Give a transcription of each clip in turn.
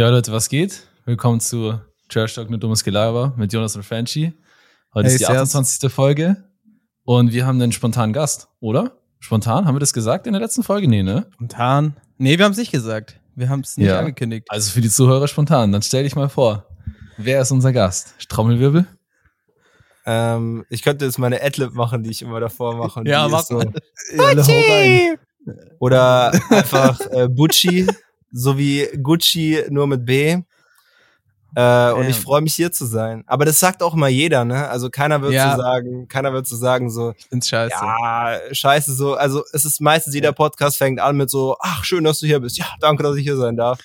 Ja, Leute, was geht? Willkommen zu Trash Talk mit dummes Gelaber mit Jonas und Frenchie. Heute Hey, ist die servus. 28. Folge und wir haben einen spontanen Gast, oder? Spontan? Haben wir das gesagt in der letzten Folge? Nee, ne? Spontan. Nee, wir haben es nicht gesagt. Wir haben es nicht Ja. angekündigt. Also für die Zuhörer spontan. Dann stell dich mal vor. Wer ist unser Gast? Trommelwirbel? Ähm, ich könnte jetzt meine Adlib machen, die ich immer davor mache. und Ja, mach so. rein. Oder einfach äh, Gucci, so wie Gucci nur mit B. Äh, und ich freue mich hier zu sein. Aber das sagt auch mal jeder, ne? Also keiner wird Ja. so sagen, keiner wird so sagen so, Ich find's scheiße. ja, scheiße so. Also es ist meistens jeder Podcast fängt an mit so, ach schön, dass du hier bist. Ja, danke, dass ich hier sein darf.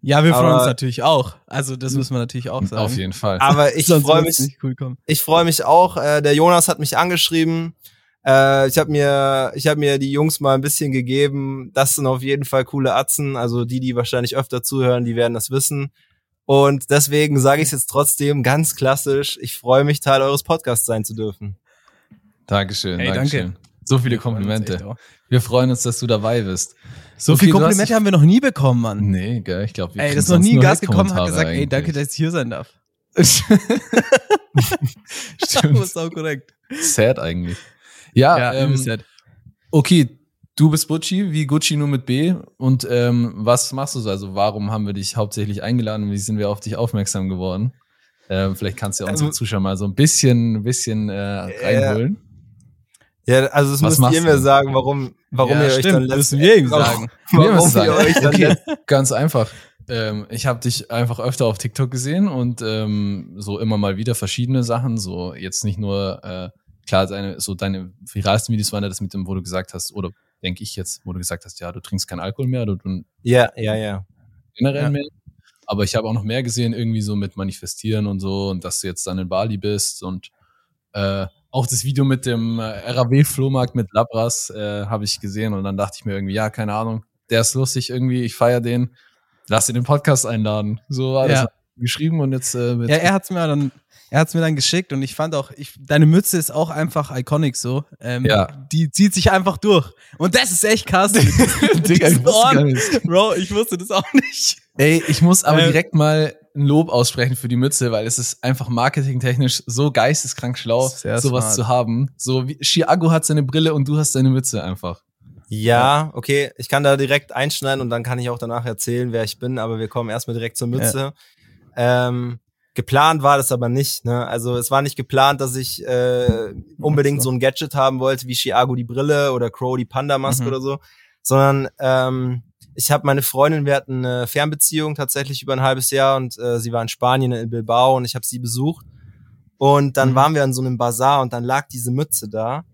Ja, wir freuen Aber- uns natürlich auch. Also, das müssen wir natürlich auch sagen. Auf jeden Fall. Aber ich freue mich, nicht cool ich freue mich auch. Äh, der Jonas hat mich angeschrieben. Äh, ich habe mir, ich habe mir die Jungs mal ein bisschen gegeben. Das sind auf jeden Fall coole Atzen. Also die, die wahrscheinlich öfter zuhören, die werden das wissen. Und deswegen sage ich es jetzt trotzdem ganz klassisch. Ich freue mich, Teil eures Podcasts sein zu dürfen. Dankeschön, Hey, Dankeschön. So viele Komplimente. Wir freuen uns, dass du dabei bist. So Okay, viele Komplimente haben wir noch nie bekommen, Mann. Nee, gell, ich glaube, wir Ey, das ist noch nie ein Gast gekommen und hat gesagt, ey, danke, eigentlich. dass ich hier sein darf. Stimmt. Das ist auch korrekt. Sad eigentlich. Ja, Ja, ähm, okay, du bist Gucci, wie Gucci nur mit B. Und ähm, was machst du so? Also warum haben wir dich hauptsächlich eingeladen? Wie sind wir auf dich aufmerksam geworden? Ähm, vielleicht kannst du ja unsere Also- Zuschauer mal so ein bisschen, ein bisschen äh, reinholen. Ja, also das Was müsst ihr mir sagen, warum, warum ja, ihr euch stimmt, dann müssen letzten, wir ihm warum- sagen. Wir warum müssen ihr sagen. euch dann Okay, ganz einfach. Ähm, ich habe dich einfach öfter auf TikTok gesehen und ähm, so immer mal wieder verschiedene Sachen. So jetzt nicht nur äh, klar, deine, so deine viralsten Videos waren ja das mit dem, wo du gesagt hast, oder denke ich jetzt, wo du gesagt hast, ja, du trinkst keinen Alkohol mehr, du, du Ja, ja, ja. generell Ja. mehr. Aber ich habe auch noch mehr gesehen, irgendwie so mit Manifestieren und so und dass du jetzt dann in Bali bist und äh, auch das Video mit dem äh, RAW-Flohmarkt mit Labras äh, habe ich gesehen und dann dachte ich mir irgendwie, ja, keine Ahnung, der ist lustig irgendwie, ich feier den, lass ihn den Podcast einladen. So war Ja. das geschrieben und jetzt äh, Ja, er hat's mir dann, er hat's mir dann geschickt und ich fand auch, ich, deine Mütze ist auch einfach iconic so. Ähm, Ja. Die zieht sich einfach durch. Und das ist echt krass. Digga, ich wusste gar nicht. Bro, ich wusste das auch nicht. Ey, ich muss aber Äh, direkt mal ein Lob aussprechen für die Mütze, weil es ist einfach marketingtechnisch so geisteskrank schlau, sowas smart. zu haben. So wie Chiago hat seine Brille und du hast deine Mütze einfach. Ja, okay. Ich kann da direkt einschneiden und dann kann ich auch danach erzählen, wer ich bin, aber wir kommen erstmal direkt zur Mütze. Ähm, geplant war das aber nicht. Ne? Also es war nicht geplant, dass ich äh, unbedingt so ein Gadget haben wollte, wie Chiago die Brille oder Crow die Panda-Maske Mhm. oder so, sondern ähm, ich habe meine Freundin, wir hatten eine Fernbeziehung tatsächlich über ein halbes Jahr und äh, sie war in Spanien in Bilbao und ich habe sie besucht. Und dann Mhm. waren wir an so einem Bazar und dann lag diese Mütze da.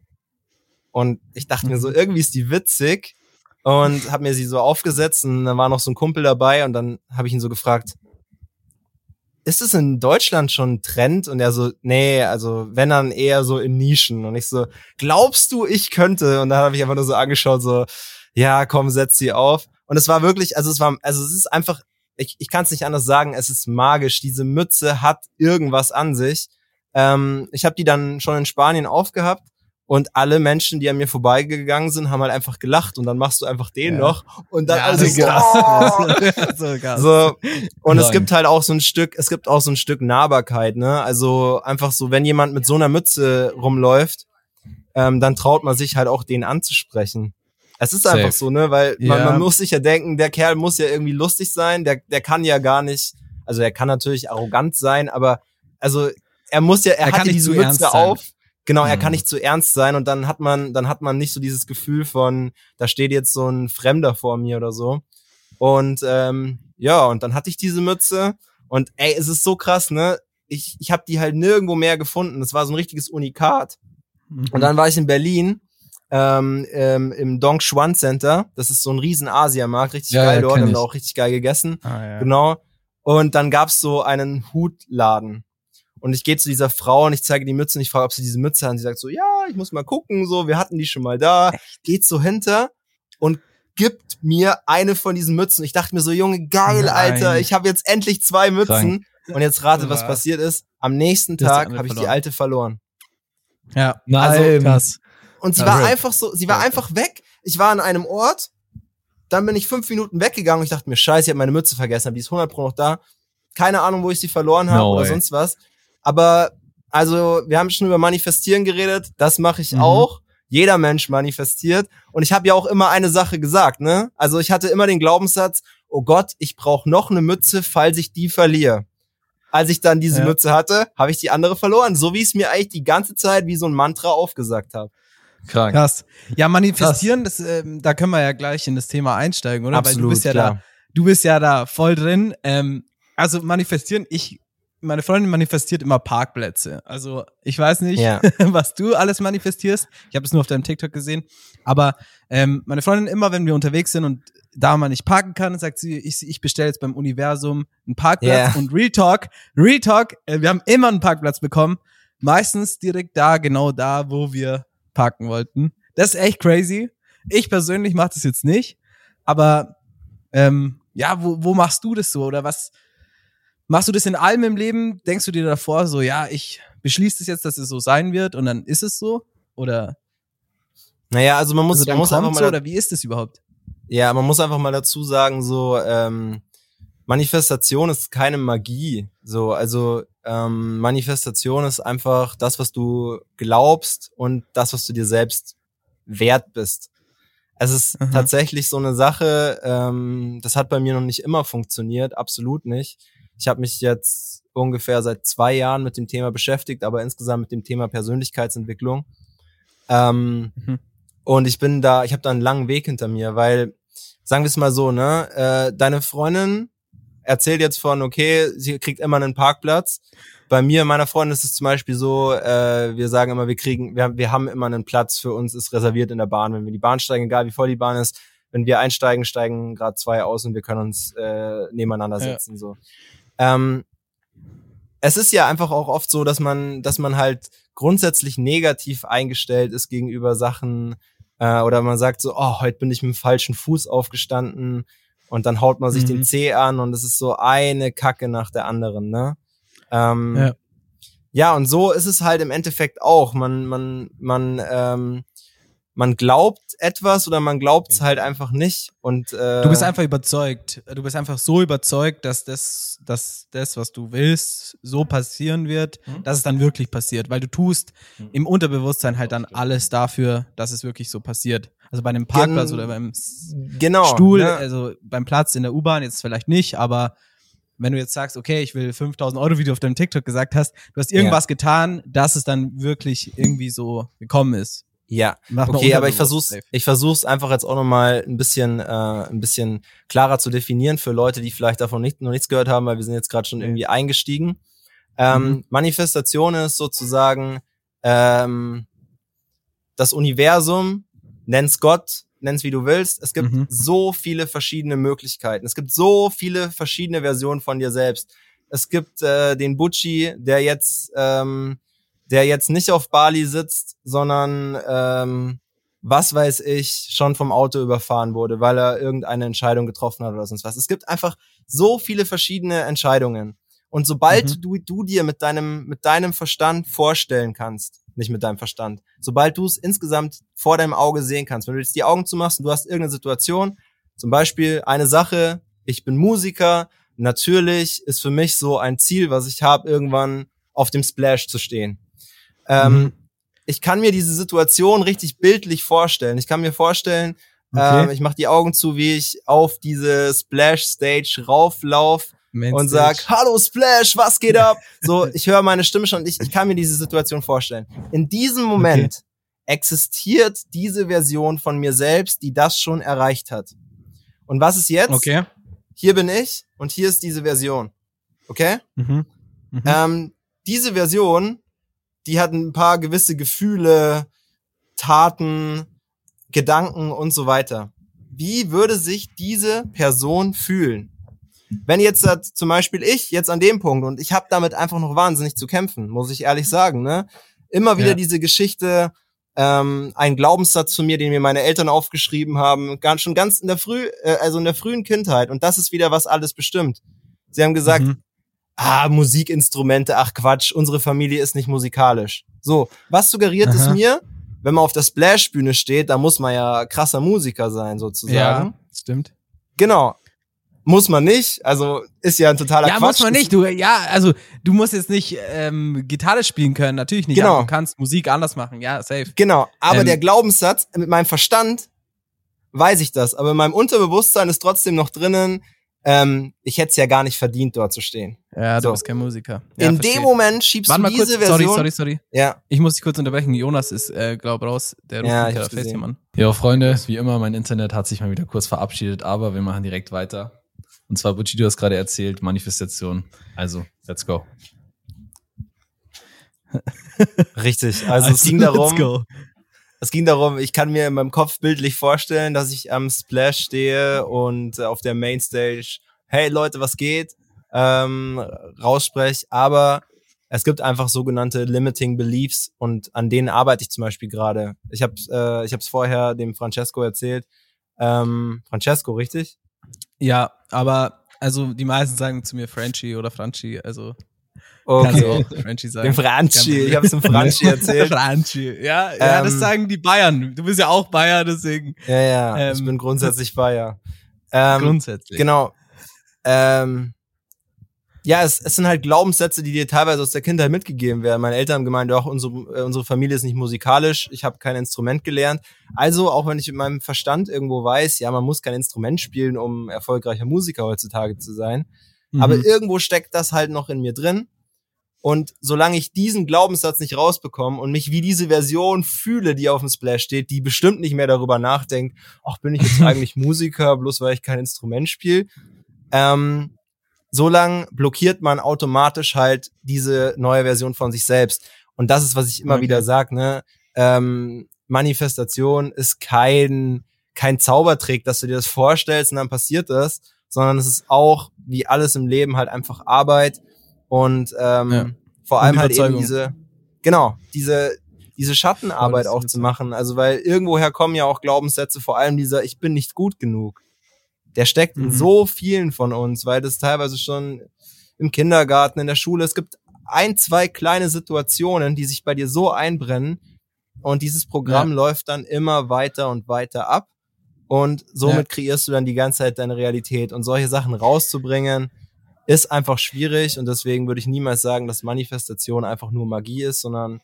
Und ich dachte mir so, irgendwie ist die witzig und habe mir sie so aufgesetzt und dann war noch so ein Kumpel dabei und dann habe ich ihn so gefragt, ist es in Deutschland schon ein Trend? Und er so, nee, also wenn dann eher so in Nischen. Und ich so, glaubst du, ich könnte? Und dann habe ich einfach nur so angeschaut, so, ja, komm, setz sie auf. Und es war wirklich, also es war, also es ist einfach, ich, ich kann es nicht anders sagen, es ist magisch. Diese Mütze hat irgendwas an sich. Ähm, ich habe die dann schon in Spanien aufgehabt und alle Menschen, die an mir vorbeigegangen sind, haben halt einfach gelacht und dann machst du einfach den Ja. noch und dann Ja, also so, krass. oh, so und es Nein. gibt halt auch so ein Stück, es gibt auch so ein Stück Nahbarkeit, ne? Also einfach so, wenn jemand mit so einer Mütze rumläuft, ähm, dann traut man sich halt auch den anzusprechen. Es ist Safe. einfach so, ne? Weil man, Ja. man muss sich ja denken, der Kerl muss ja irgendwie lustig sein, der, der kann ja gar nicht, also er kann natürlich arrogant sein, aber also er muss ja, er, Er hat kann ja nicht diese Mütze auf. Genau, er Mhm. kann nicht zu ernst sein und dann hat man, dann hat man nicht so dieses Gefühl von, da steht jetzt so ein Fremder vor mir oder so. Und ähm, ja, und dann hatte ich diese Mütze und ey, es ist so krass, ne? Ich, ich habe die halt nirgendwo mehr gefunden. Das war so ein richtiges Unikat. Und dann war ich in Berlin ähm, ähm, im Dong Xuan Center. Das ist so ein riesen Asiamarkt, richtig Ja, geil ja, dort. Haben da auch richtig geil gegessen. ah, ja. Genau. Und dann gab's so einen Hutladen. Und ich gehe zu dieser Frau und ich zeige die Mütze und ich frage, ob sie diese Mütze hat. Und sie sagt so, ja, ich muss mal gucken, so, wir hatten die schon mal da. Geht so hinter und gibt mir eine von diesen Mützen. Ich dachte mir so, Junge, geil, Nein. Alter, ich habe jetzt endlich zwei Mützen. Und jetzt rate, was Was? passiert ist. Am nächsten Tag habe ich die alte verloren. Ja, Nein. also krass. Und sie war einfach so, sie war einfach weg. Ich war an einem Ort dann bin ich fünf Minuten weggegangen und ich dachte mir, scheiße, ich habe meine Mütze vergessen, die ist 100 Pro noch da. Keine Ahnung, wo ich sie verloren habe No oder way. sonst was. Aber also, wir haben schon über Manifestieren geredet, das mache ich Mhm. auch. Jeder Mensch manifestiert und ich habe ja auch immer eine Sache gesagt, ne? Also, ich hatte immer den Glaubenssatz, oh Gott, ich brauche noch eine Mütze, falls ich die verliere. Als ich dann diese Ja. Mütze hatte, habe ich die andere verloren, so wie ich es mir eigentlich die ganze Zeit wie so ein Mantra aufgesagt habe. Krank. Krass. Ja, manifestieren, das, ähm, da können wir ja gleich in das Thema einsteigen, oder? Weil du bist ja da, du bist ja da voll drin. Ähm, also manifestieren, ich, meine Freundin manifestiert immer Parkplätze. Also ich weiß nicht, Ja. was du alles manifestierst. Ich habe es nur auf deinem TikTok gesehen. Aber ähm, meine Freundin immer, wenn wir unterwegs sind und da man nicht parken kann, sagt sie, ich, ich bestelle jetzt beim Universum einen Parkplatz Ja. und Real Talk, Real Talk, äh, wir haben immer einen Parkplatz bekommen. Meistens direkt da, genau da, wo wir parken wollten. Das ist echt crazy. Ich persönlich mache das jetzt nicht, aber ähm, ja, wo, wo machst du das so oder was? Machst du das in allem im Leben? Denkst du dir davor so, ja, ich beschließe es jetzt, dass es so sein wird und dann ist es so? Oder Naja, also man muss, also man muss einfach mal so, oder wie ist es überhaupt? Ja, man muss einfach mal dazu sagen, so ähm, Manifestation ist keine Magie. So, also ähm, Manifestation ist einfach das, was du glaubst und das, was du dir selbst wert bist. Es ist Aha. tatsächlich so eine Sache, ähm, das hat bei mir noch nicht immer funktioniert, absolut nicht. Ich habe mich jetzt ungefähr seit zwei Jahren mit dem Thema beschäftigt, aber insgesamt mit dem Thema Persönlichkeitsentwicklung. Ähm, Mhm. und ich bin da, ich habe da einen langen Weg hinter mir, weil, sagen wir es mal so, ne, äh, deine Freundin erzählt jetzt von, okay, sie kriegt immer einen Parkplatz. Bei mir, meiner Freundin ist es zum Beispiel so, äh, wir sagen immer, wir kriegen, wir, haben- wir haben immer einen Platz für uns, ist reserviert in der Bahn. Wenn wir die Bahn steigen, egal wie voll die Bahn ist, wenn wir einsteigen, steigen gerade zwei aus und wir können uns äh, nebeneinander Ja. setzen. So. Ähm, es ist ja einfach auch oft so, dass man, dass man halt grundsätzlich negativ eingestellt ist gegenüber Sachen äh, oder man sagt so, oh, heute bin ich mit dem falschen Fuß aufgestanden und dann haut man sich Mhm. den Zeh an und es ist so eine Kacke nach der anderen, ne? Ähm, Ja. ja. und so ist es halt im Endeffekt auch. Man, man, man, ähm, man glaubt etwas oder man glaubt es halt einfach nicht. Und äh, Du bist einfach überzeugt. Du bist einfach so überzeugt, dass das, dass das, was du willst, so passieren wird, Mhm. dass es dann wirklich passiert. Weil du tust im Unterbewusstsein halt dann alles dafür, dass es wirklich so passiert. Also bei einem Parkplatz Gen- oder beim genau, Stuhl, ne? also beim Platz in der U-Bahn jetzt vielleicht nicht, aber wenn du jetzt sagst, okay, ich will 5000 Euro, wie du auf deinem TikTok gesagt hast, du hast irgendwas getan, dass es dann wirklich irgendwie so gekommen ist. Ja, okay, aber ich versuch's, ich versuch's einfach jetzt auch nochmal ein bisschen, äh, ein bisschen klarer zu definieren für Leute, die vielleicht davon nicht, noch nichts gehört haben, weil wir sind jetzt gerade schon irgendwie eingestiegen. Ähm, Mhm. Manifestation ist sozusagen ähm, das Universum, nenn's Gott, nenn's wie du willst. Es gibt Mhm. so viele verschiedene Möglichkeiten. Es gibt so viele verschiedene Versionen von dir selbst. Es gibt äh, den Butchi, der jetzt, ähm, der jetzt nicht auf Bali sitzt, sondern ähm, was weiß ich, schon vom Auto überfahren wurde, weil er irgendeine Entscheidung getroffen hat oder sonst was. Es gibt einfach so viele verschiedene Entscheidungen. Und sobald Mhm. du, du dir mit deinem, mit deinem Verstand vorstellen kannst, nicht mit deinem Verstand, sobald du es insgesamt vor deinem Auge sehen kannst, wenn du jetzt die Augen zumachst und du hast irgendeine Situation, zum Beispiel eine Sache, ich bin Musiker, natürlich ist für mich so ein Ziel, was ich habe, irgendwann auf dem Splash zu stehen. Ähm, Mhm. Ich kann mir diese Situation richtig bildlich vorstellen. Ich kann mir vorstellen, Okay. ähm, ich mache die Augen zu, wie ich auf diese Splash-Stage rauflauf und sag, hallo Splash, was geht ab? So, ich höre meine Stimme schon, ich, ich kann mir diese Situation vorstellen. In diesem Moment existiert diese Version von mir selbst, die das schon erreicht hat. Und was ist jetzt? Okay. Hier bin ich und hier ist diese Version. Okay? Mhm. Mhm. Ähm, diese Version, die hat ein paar gewisse Gefühle, Taten, Gedanken und so weiter. Wie würde sich diese Person fühlen? Wenn jetzt äh, zum Beispiel ich jetzt an dem Punkt und ich habe damit einfach noch wahnsinnig zu kämpfen, muss ich ehrlich sagen, ne? Immer wieder Ja. diese Geschichte, ähm, ein Glaubenssatz von mir, den mir meine Eltern aufgeschrieben haben, ganz schon ganz in der früh, äh, also in der frühen Kindheit. Und das ist wieder was alles bestimmt. Sie haben gesagt, Mhm. Ah, Musikinstrumente, ach Quatsch, unsere Familie ist nicht musikalisch. So, was suggeriert es Aha. mir? Wenn man auf der Splash-Bühne steht, da muss man ja krasser Musiker sein, sozusagen. Ja, stimmt. Genau. Muss man nicht. Also ist ja ein totaler Ja, Quatsch. muss man nicht. Du, ja, also du musst jetzt nicht ähm, Gitarre spielen können, natürlich nicht. Genau. Aber du kannst Musik anders machen. Ja, safe. Genau. Aber Ähm, der Glaubenssatz, mit meinem Verstand weiß ich das. Aber in meinem Unterbewusstsein ist trotzdem noch drinnen, ähm, ich hätte es ja gar nicht verdient, dort zu stehen. Ja, du So. bist kein Musiker. Ja, in verstehe. dem Moment schiebst Warte du mal kurz. diese Sorry, Version. sorry, sorry. Ja, Ich muss dich kurz unterbrechen. Jonas ist, äh, glaub raus. Der ruft Ja, mich FaceTime an. Ja, Freunde, wie immer, mein Internet hat sich mal wieder kurz verabschiedet, aber wir machen direkt weiter. Und zwar, Butchi, du hast gerade erzählt, Manifestation. Also, let's go. richtig. Also es ging darum, let's go. Es ging darum, ich kann mir in meinem Kopf bildlich vorstellen, dass ich am Splash stehe und äh, auf der Mainstage, hey Leute, was geht? Ähm, raussprech, aber es gibt einfach sogenannte Limiting Beliefs und an denen arbeite ich zum Beispiel gerade. Ich habe äh, ich hab's vorher dem Francesco erzählt. Ähm, Francesco, richtig? Ja, aber also die meisten sagen zu mir Frenchie oder Franchi, also Okay. auch Frenchie sagen. Dem Franchi, ich habe es dem Franchi erzählt. Franchi, ja, ja, das Ähm, sagen die Bayern. Du bist ja auch Bayer, deswegen Ja, ja, ich Ähm, bin grundsätzlich Bayer. Ähm, grundsätzlich. Genau. Ähm, ja, es, es sind halt Glaubenssätze, die dir teilweise aus der Kindheit mitgegeben werden. Meine Eltern haben gemeint, auch unsere, äh, unsere Familie ist nicht musikalisch, ich habe kein Instrument gelernt. Also, auch wenn ich mit meinem Verstand irgendwo weiß, ja, man muss kein Instrument spielen, um erfolgreicher Musiker heutzutage zu sein. Mhm. Aber irgendwo steckt das halt noch in mir drin. Und solange ich diesen Glaubenssatz nicht rausbekomme und mich wie diese Version fühle, die auf dem Splash steht, die bestimmt nicht mehr darüber nachdenkt, ach, bin ich jetzt eigentlich Musiker, bloß weil ich kein Instrument spiele, ähm, solange blockiert man automatisch halt diese neue Version von sich selbst. Und das ist, was ich immer Okay. wieder sage, ne? Ähm, Manifestation ist kein, kein Zaubertrick, dass du dir das vorstellst und dann passiert das, sondern es ist auch, wie alles im Leben, halt einfach Arbeit und ähm, Ja. vor allem halt eben diese, genau, diese, diese Schattenarbeit Oh, ist auch zu machen. Also weil irgendwoher kommen ja auch Glaubenssätze, vor allem dieser, ich bin nicht gut genug. Der steckt in Mhm. so vielen von uns, weil das teilweise schon im Kindergarten, in der Schule, es gibt ein, zwei kleine Situationen, die sich bei dir so einbrennen und dieses Programm Ja. läuft dann immer weiter und weiter ab und somit Ja. kreierst du dann die ganze Zeit deine Realität und solche Sachen rauszubringen ist einfach schwierig und deswegen würde ich niemals sagen, dass Manifestation einfach nur Magie ist, sondern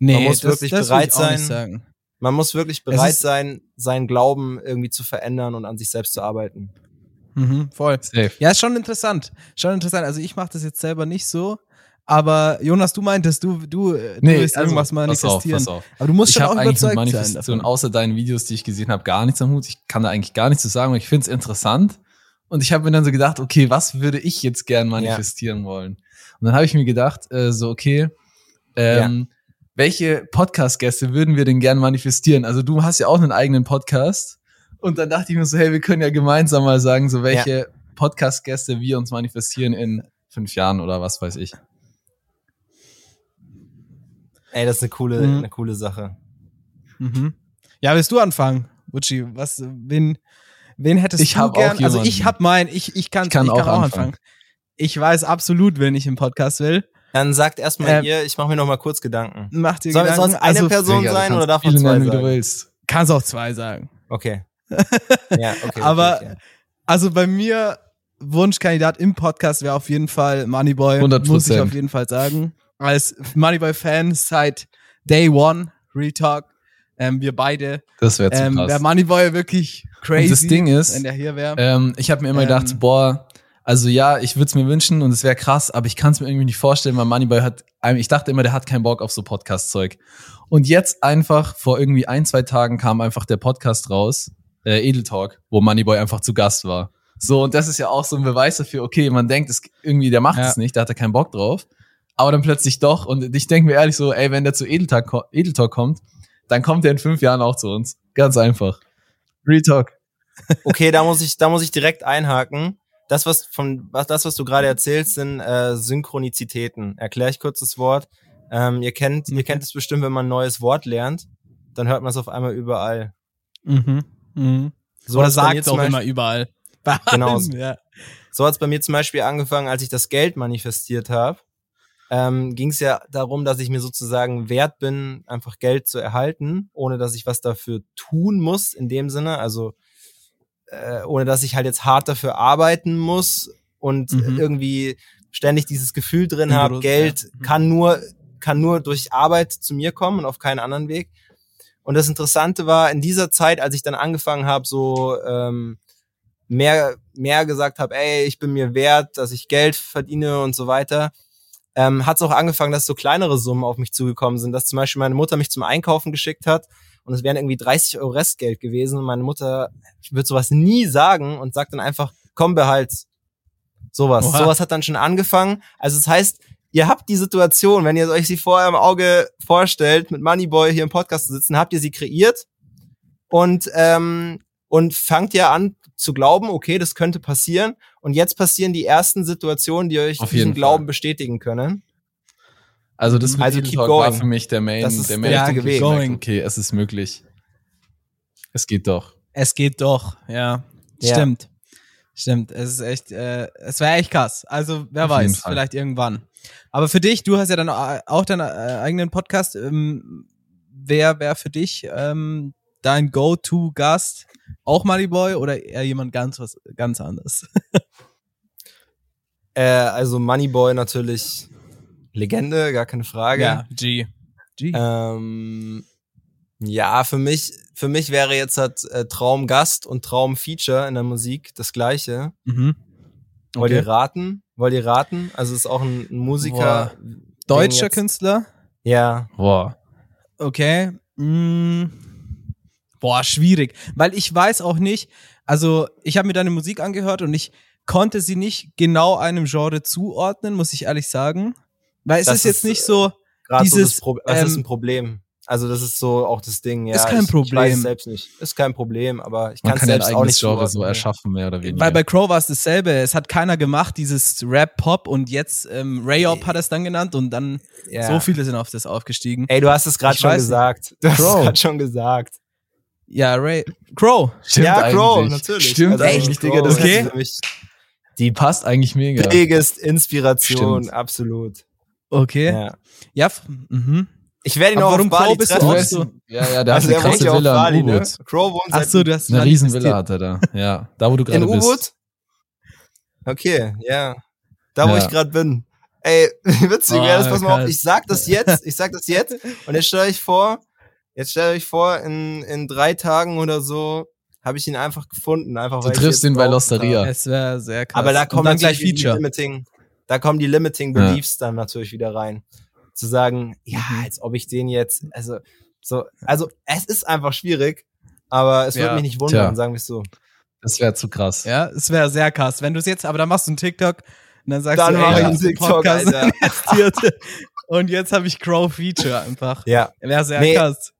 nee, man muss das, wirklich das bereit sein. Sagen. man muss wirklich bereit sein, seinen Glauben irgendwie zu verändern und an sich selbst zu arbeiten. Mhm, voll. Safe. Ja, ist schon interessant. Schon interessant. Also ich mache das jetzt selber nicht so. Aber Jonas, du meintest, du, du, äh, du willst irgendwas manifestieren. also Pass auf, pass auf. Aber du musst Ich schon auch habe eigentlich mit überzeugt sein Manifestation, davon. außer deinen Videos, die ich gesehen habe, gar nichts am Hut. Ich kann da eigentlich gar nichts zu sagen, aber ich finde es interessant. Und ich habe mir dann so gedacht, okay, was würde ich jetzt gern manifestieren wollen? Und dann habe ich mir gedacht, äh, so, okay, ähm, welche Podcast-Gäste würden wir denn gern manifestieren? Also du hast ja auch einen eigenen Podcast. Und dann dachte ich mir so, hey, wir können ja gemeinsam mal sagen, so welche Podcast-Gäste wir uns manifestieren in fünf Jahren oder was weiß ich. Ey, das ist eine coole, Mhm. eine coole Sache. Mhm. Ja, willst du anfangen, Bucci? Was, wen, wen hättest Ich du hab auch gern? Also ich hab mein, ich, ich kann, Ich kann ich kann auch auch anfangen. anfangen. Ich weiß absolut, wen ich im Podcast will. Dann sagt erstmal Ähm, ihr, ich mache mir noch mal kurz Gedanken. Mach dir Soll Gedanken. sonst eine also, Person du sein oder darf man zwei nennen, wie du sagen? willst. Kannst auch zwei sagen. Okay. Ja, okay. Aber- okay, okay. Also bei mir, Wunschkandidat im Podcast wäre auf jeden Fall Moneyboy. 100%. Muss ich auf jeden Fall sagen. Als Moneyboy-Fan seit Day One, Real Talk. Ähm, wir beide. Das wäre zu Ähm, krass. wäre Moneyboy wirklich crazy. Und das Ding ist, wenn der hier wäre. Ähm, ich habe mir immer Ähm, gedacht, boah, also ja, ich würde es mir wünschen und es wäre krass, aber ich kann es mir irgendwie nicht vorstellen, weil Moneyboy hat, ich dachte immer, der hat keinen Bock auf so Podcast-Zeug. Und jetzt einfach, vor irgendwie ein, zwei Tagen kam einfach der Podcast raus, äh, Edel Talk, wo Moneyboy einfach zu Gast war. So, und das ist ja auch so ein Beweis dafür, okay, man denkt, es, irgendwie, der macht Ja. es nicht, der hat da keinen Bock drauf. Aber dann plötzlich doch. Und ich denke mir ehrlich so, ey, wenn der zu Edel Talk, ko- Edel Talk kommt, dann kommt der in fünf Jahren auch zu uns. Ganz einfach. Real Talk. Okay, da muss ich, da muss ich direkt einhaken. Das, was von, was, das, was du gerade erzählst, sind äh, Synchronizitäten. Erkläre ich kurz das Wort. Ähm, ihr kennt, ihr kennt es bestimmt, wenn man ein neues Wort lernt, dann hört man es auf einmal überall. Mhm. Mhm. So Oder sagt zum auch Beispiel- immer überall. Bei Genau. Ja. So hat's bei mir zum Beispiel angefangen, als ich das Geld manifestiert habe. Ähm, Ging es ja darum, dass ich mir sozusagen wert bin, einfach Geld zu erhalten, ohne dass ich was dafür tun muss in dem Sinne. Also äh, ohne dass ich halt jetzt hart dafür arbeiten muss und Mhm. irgendwie ständig dieses Gefühl drin Im habe, Geld ja. Mhm. kann nur kann nur durch Arbeit zu mir kommen und auf keinen anderen Weg. Und das Interessante war in dieser Zeit, als ich dann angefangen habe, so ähm, mehr mehr gesagt habe, ey, ich bin mir wert, dass ich Geld verdiene und so weiter, ähm, hat es auch angefangen, dass so kleinere Summen auf mich zugekommen sind, dass zum Beispiel meine Mutter mich zum Einkaufen geschickt hat und es wären irgendwie 30 Euro Restgeld gewesen und meine Mutter wird sowas nie sagen und sagt dann einfach, komm, behalt's. Sowas. Oha. Sowas hat dann schon angefangen. Also das heißt, ihr habt die Situation, wenn ihr euch sie vorher im Auge vorstellt, mit Moneyboy hier im Podcast zu sitzen, habt ihr sie kreiert und, ähm, und fangt ja an zu glauben, okay, das könnte passieren. Und jetzt passieren die ersten Situationen, die euch Auf diesen Glauben Fall. bestätigen können. Also das Also keep Talk war going. für mich der Main, Das ist der Main Weg. merke, Going. Okay, es ist möglich. Es geht doch. Es geht doch, ja. Ja. Stimmt. Stimmt. Es ist echt, äh, es wäre echt krass. Also, wer Auf weiß, vielleicht irgendwann. Aber für dich, du hast ja dann auch deinen äh, eigenen Podcast. Ähm, wer wäre für dich ähm, dein Go-To-Gast? Auch Moneyboy oder eher jemand ganz was ganz anderes? Äh, also Moneyboy natürlich Legende, gar keine Frage. G. G. Ähm, ja, für mich, für mich wäre jetzt halt äh, Traumgast und Traumfeature in der Musik das gleiche. mhm. Wollt Okay. ihr raten? Wollt ihr raten? Also ist auch ein, ein Musiker. Deutscher jetzt- Künstler? Ja. Boah. Okay. Mm. Boah, schwierig. Weil ich weiß auch nicht, also ich habe mir deine Musik angehört und ich konnte sie nicht genau einem Genre zuordnen, muss ich ehrlich sagen. Weil es Das ist jetzt ist, nicht so, Gerade so Dieses, das, Pro das ist ähm, ein Problem. Also das ist so auch das Ding. Ja, Ist kein ich, Ich weiß Problem. es selbst nicht. Ist kein Problem, aber ich Man kann es kann ja ein selbst auch eigenes nicht Genre so erschaffen, mehr oder weniger. weil bei Crow war es dasselbe. Es hat keiner gemacht, dieses Rap-Pop und jetzt ähm, Ray-Op hat es dann genannt und dann Ja. so viele sind auf das aufgestiegen. Ey, du hast es gerade schon gesagt. Du hast es Crow. gerade schon gesagt. Ja, Ray. Crow. Stimmt ja, Crow, eigentlich. natürlich. Stimmt Also eigentlich, Crow Digga. Das Okay. die passt eigentlich mega. biggest Inspiration, Stimmt. absolut. Okay. Ja. Ja, mhm. Ich werde ihn Aber auch warum auf Bali Crow bist du treffen. auch Du weißt, so- ja, ja, der Also hat eine krasse ja auf Villa Bali, in ne? U-Boot. Crow wohnt Ach so, du hast Eine manifestiert. Riesenvilla hat er da. Ja, da wo du in gerade bist. U-Boot? Okay, ja. Da wo Ja. ich gerade bin. Ey, witzig Oh, wäre das, pass mal auf, ich sag das jetzt, ich sag das jetzt und jetzt stellt euch vor, jetzt stellt euch vor, in, in drei Tagen oder so habe ich ihn einfach gefunden, einfach Du weil triffst jetzt ihn bei Losteria. Es wäre sehr krass. Aber da kommen dann gleich natürlich die Feature. Limiting, da kommen die Limiting Ja. Beliefs dann natürlich wieder rein. Zu sagen, ja, Mhm. als ob ich den jetzt, also, so, also, es ist einfach schwierig, aber es Ja. würde mich nicht wundern, Tja. sagen wir es so. Das wäre zu krass. Ja, es wäre sehr krass. Wenn du es jetzt, aber dann machst du einen TikTok und dann sagst Dann du, mach ey, ich ich einen TikTok, Podcast Alter. investiert. Und jetzt habe ich Crow Feature einfach. Ja. Wäre sehr Nee. krass.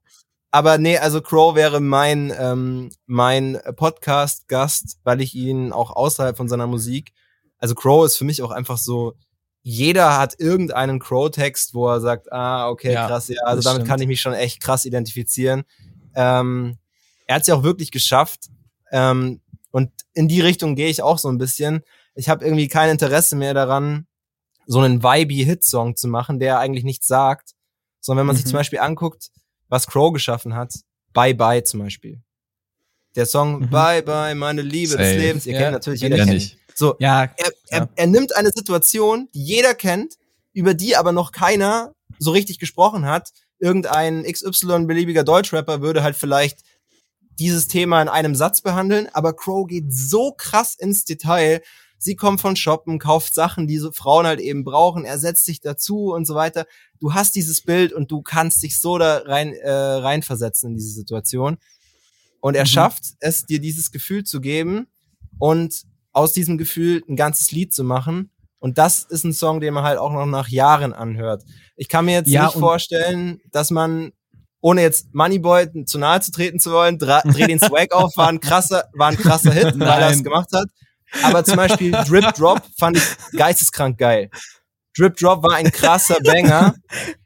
Aber nee, also Crow wäre mein, ähm, mein Podcast-Gast, weil ich ihn auch außerhalb von seiner Musik, also Crow ist für mich auch einfach so, jeder hat irgendeinen Crow-Text, wo er sagt, ah, okay, Ja, krass, ja, also damit stimmt. kann ich mich schon echt krass identifizieren. Ähm, er hat es ja auch wirklich geschafft. Ähm, und in die Richtung gehe ich auch so ein bisschen. Ich habe irgendwie kein Interesse mehr daran, so einen vibey Hit-Song zu machen, der eigentlich nichts sagt. Sondern wenn man sich Mhm. zum Beispiel anguckt, was Crow geschaffen hat, Bye Bye zum Beispiel. Der Song Mhm. Bye Bye, meine Liebe des Safe. Lebens. Ihr Ja, kennt natürlich, jeder Ja, kennt. nicht. So, Ja, er, er, er nimmt eine Situation, die jeder kennt, über die aber noch keiner so richtig gesprochen hat. Irgendein XY-beliebiger Deutschrapper würde halt vielleicht dieses Thema in einem Satz behandeln, aber Crow geht so krass ins Detail. Sie kommt von Shoppen, kauft Sachen, die so Frauen halt eben brauchen, er setzt sich dazu und so weiter. Du hast dieses Bild und du kannst dich so da rein, äh, reinversetzen in diese Situation. Und er Mhm. schafft es, dir dieses Gefühl zu geben und aus diesem Gefühl ein ganzes Lied zu machen. Und das ist ein Song, den man halt auch noch nach Jahren anhört. Ich kann mir jetzt Ja, nicht vorstellen, dass man, ohne jetzt Moneyboy zu nahe zu treten zu wollen, dreh den Swag auf, war ein krasser, war ein krasser Hit, weil er es gemacht hat. Aber zum Beispiel Drip Drop fand ich geisteskrank geil. Drip Drop war ein krasser Banger.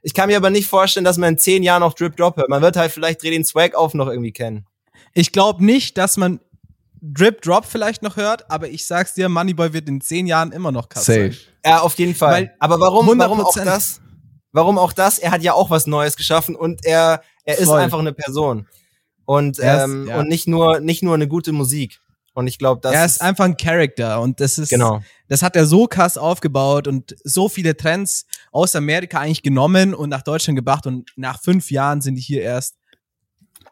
Ich kann mir aber nicht vorstellen, dass man in zehn Jahren noch Drip Drop hört. Man wird halt vielleicht Dreh den Swag auf noch irgendwie kennen. ich glaube nicht, dass man Drip Drop vielleicht noch hört, aber ich sag's dir, Moneyboy wird in zehn Jahren immer noch krass Safe. sein. Ja, auf jeden Fall. Weil Aber warum, warum auch 100%. das? Warum auch das? Er hat ja auch was Neues geschaffen und er, er ist Voll. einfach eine Person. Und, ist- ähm, ja. und nicht nur, nicht nur eine gute Musik. Und ich glaube, das er ist einfach ein Charakter und das ist, genau. das hat er so krass aufgebaut und so viele Trends aus Amerika eigentlich genommen und nach Deutschland gebracht und nach fünf Jahren sind die hier erst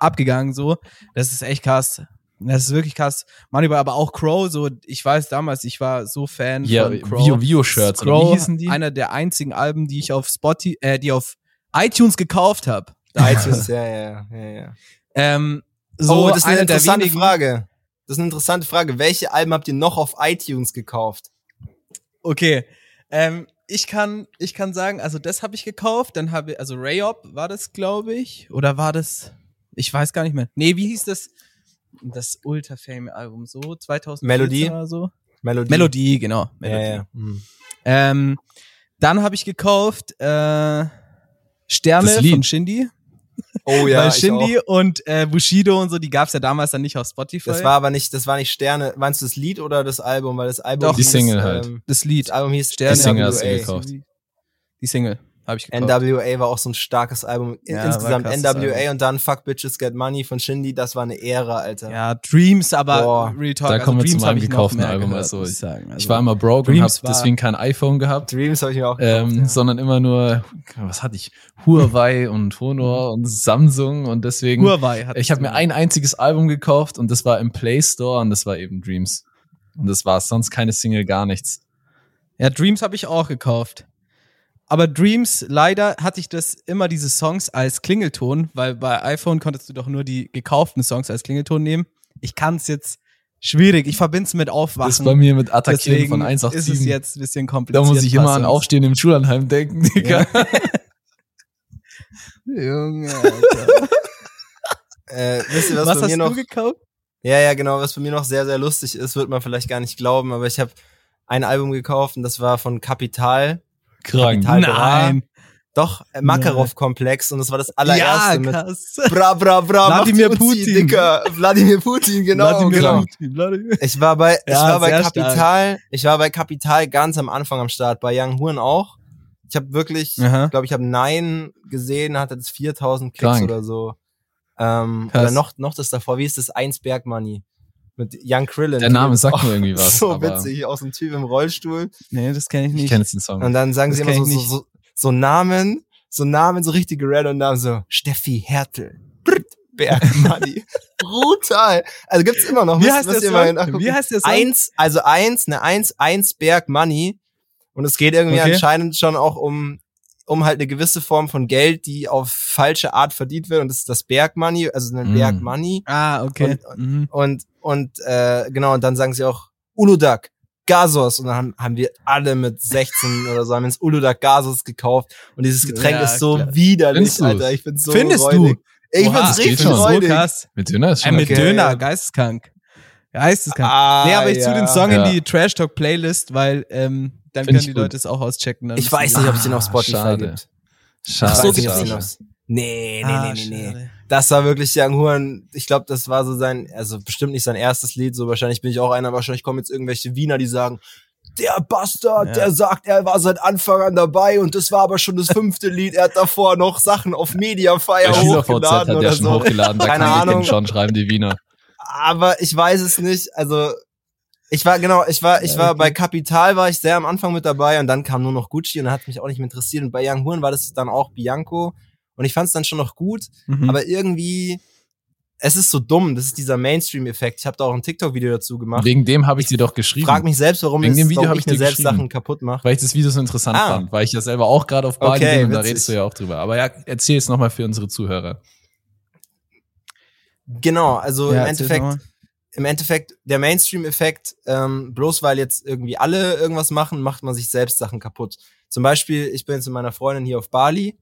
abgegangen, so. Das ist echt krass. Das ist wirklich krass. Manchmal aber auch Crow, so, ich weiß damals, ich war so Fan Ja, von Crow. Vio Vio Shirts, oder Crow, wie hießen die? einer der einzigen Alben, die ich auf Spotify, äh, die auf iTunes gekauft habe. iTunes, ja, ja, ja, ja. Ähm, so oh, das ist eine interessante wenigen- Frage. Das ist eine interessante Frage. Welche Alben habt ihr noch auf iTunes gekauft? Okay. Ähm, ich kann, ich kann sagen, also das habe ich gekauft, dann habe ich, also Rayop war das, glaube ich, oder war das, ich weiß gar nicht mehr. Nee, wie hieß das? Das Ultra Fame Album so 2014 Melodie? oder so. Melodie. Melodie, genau. Ja, Melodie. ja. Mhm. Ähm, dann habe ich gekauft äh, Sterne von Shindy. Oh ja, Weil ich Shindy auch. und äh, Bushido und so, die gab's ja damals dann nicht auf Spotify. Das war aber nicht, das war nicht Sterne. Meinst du das Lied oder das Album? Weil das Album Doch, die hieß, Single halt. Ähm, das Lied. das Album hieß Sterne. Die Single hast du gekauft. Die Single habe ich gekauft. NWA war auch so ein starkes Album. Ja, war Insgesamt NWA Album. und dann Fuck Bitches Get Money von Shindy, das war eine Ära, Alter. Ja, Dreams, aber Boah, Real Talk, da kommen wir Dreams zu meinem hab gekauften Album, gehört, also ich- sagen. Also, Ich war immer broke und Dreams habe war- deswegen kein iPhone gehabt. Dreams habe ich mir auch gekauft, Ähm, ja. sondern immer nur, was hatte ich? Huawei und Honor und Samsung und deswegen. Huawei hat ich habe mir ein einziges Album gekauft und das war im Play Store und das war eben Dreams. Und das war's, sonst keine Single, gar nichts. Ja, Dreams habe ich auch gekauft. Aber Dreams, leider hatte ich das immer diese Songs als Klingelton, weil bei iPhone konntest du doch nur die gekauften Songs als Klingelton nehmen. Ich kann es jetzt schwierig. Ich verbinde es mit Aufwachen. Das ist bei mir mit Attackieren Deswegen von ist es 187. jetzt ein bisschen Da kompliziert. muss ich immer an Aufstehen im Schullandheim denken, Digga. Junge, Alter. Äh, wisst ihr, was, was bei hast mir noch, du gekauft? ja, ja, genau, was bei mir noch sehr, sehr lustig ist, wird man vielleicht gar nicht glauben, aber ich habe ein Album gekauft und das war von Kapital. Krank. Kapital. Nein. Doch, äh, Makarov-Komplex und das war das allererste ja, mit krass. Bra, bra, bra, Wladimir Uzi, Putin. Dicker. Wladimir Putin, genau. Wladimir genau. Putin, Wladimir- Ich war bei, ich Ja, war bei Kapital, ich war bei Kapital ganz am Anfang am Start, bei Young Huren auch. Ich habe wirklich, glaube, ich habe Nein gesehen, hatte das 4000 Klicks Krank. oder so. Ähm, oder noch, noch das davor, wie ist das? Eins Berg Money. Mit Young Krillin. Der Name sagt mir irgendwie was, So witzig, aus dem Typ im Rollstuhl. Nee, das kenne ich Ich nicht. kenne jetzt den Song. Und dann sagen Das sie immer so, ich so, nicht. so, so Namen, so Namen, so richtige random Namen, so Steffi Hertel. Brrt, Berg Money. Brutal. Also gibt's immer noch. Wie heißt ihr mal. Wie heißt der Song? Eins, also eins, eine eins, eins Berg Money. Und es geht irgendwie Okay. anscheinend schon auch um, um halt eine gewisse Form von Geld, die auf falsche Art verdient wird. Und das ist das Berg Money, also ein Mm. Berg Money. Ah, okay. Und- mhm. Und, und, äh, genau, und dann sagen sie auch Uludag, Gasos. Und dann haben, haben wir alle mit 16 oder so haben uns Uludag Gasos gekauft. Und dieses Getränk Ja, ist so klar. widerlich, Findest? Alter. Ich find's so Findest räudig. Ich Oha, find's richtig schon. so krass. mit Döner ist schon mit okay. Döner, geisteskrank. Geisteskrank. Ah, nee, aber ich zu ja. den Song Ja. in die Trash Talk Playlist, weil ähm, dann Find können die gut. Leute es auch auschecken. Ich weiß nicht, ob es den auf Ah, Spotify schade. gibt. Schade. Ich so, weiß nicht, gibt's ob es den den auf- auf... Nee, nee, Ah, nee, nee, nee. Das war wirklich Young Huren. Ich glaube, das war so sein, also bestimmt nicht sein erstes Lied. So wahrscheinlich bin ich auch einer. Wahrscheinlich kommen jetzt irgendwelche Wiener, die sagen, der Bastard, Ja. der sagt, er war seit Anfang an dabei und das war aber schon das fünfte Lied. Er hat davor noch Sachen auf Mediafire hochgeladen hat oder schon so. hochgeladen, da Keine kann Ahnung. schon, schreiben die Wiener. Aber ich weiß es nicht. Also ich war genau, ich war, ich war bei Kapital war ich sehr am Anfang mit dabei und dann kam nur noch Gucci und hat mich auch nicht mehr interessiert. Und bei Young Huren war das dann auch Bianco und ich fand es dann schon noch gut. Mhm. Aber irgendwie, es ist so dumm. Das ist dieser Mainstream-Effekt. Ich habe da auch ein TikTok-Video dazu gemacht. Wegen dem habe ich dir doch geschrieben. Frag mich selbst, warum, Wegen dem Video hab ich mir dir selbst. Sachen kaputt mache. weil ich das Video so interessant Ah. fand, weil ich ja selber auch gerade auf Bali Okay, bin und da witzig. redest du ja auch drüber. Aber ja, erzähl es nochmal für unsere Zuhörer. Genau, also Ja, im Endeffekt, im Endeffekt der Mainstream-Effekt, ähm, bloß weil jetzt irgendwie alle irgendwas machen, macht man sich selbst Sachen kaputt. Zum Beispiel, ich bin jetzt mit meiner Freundin hier auf Bali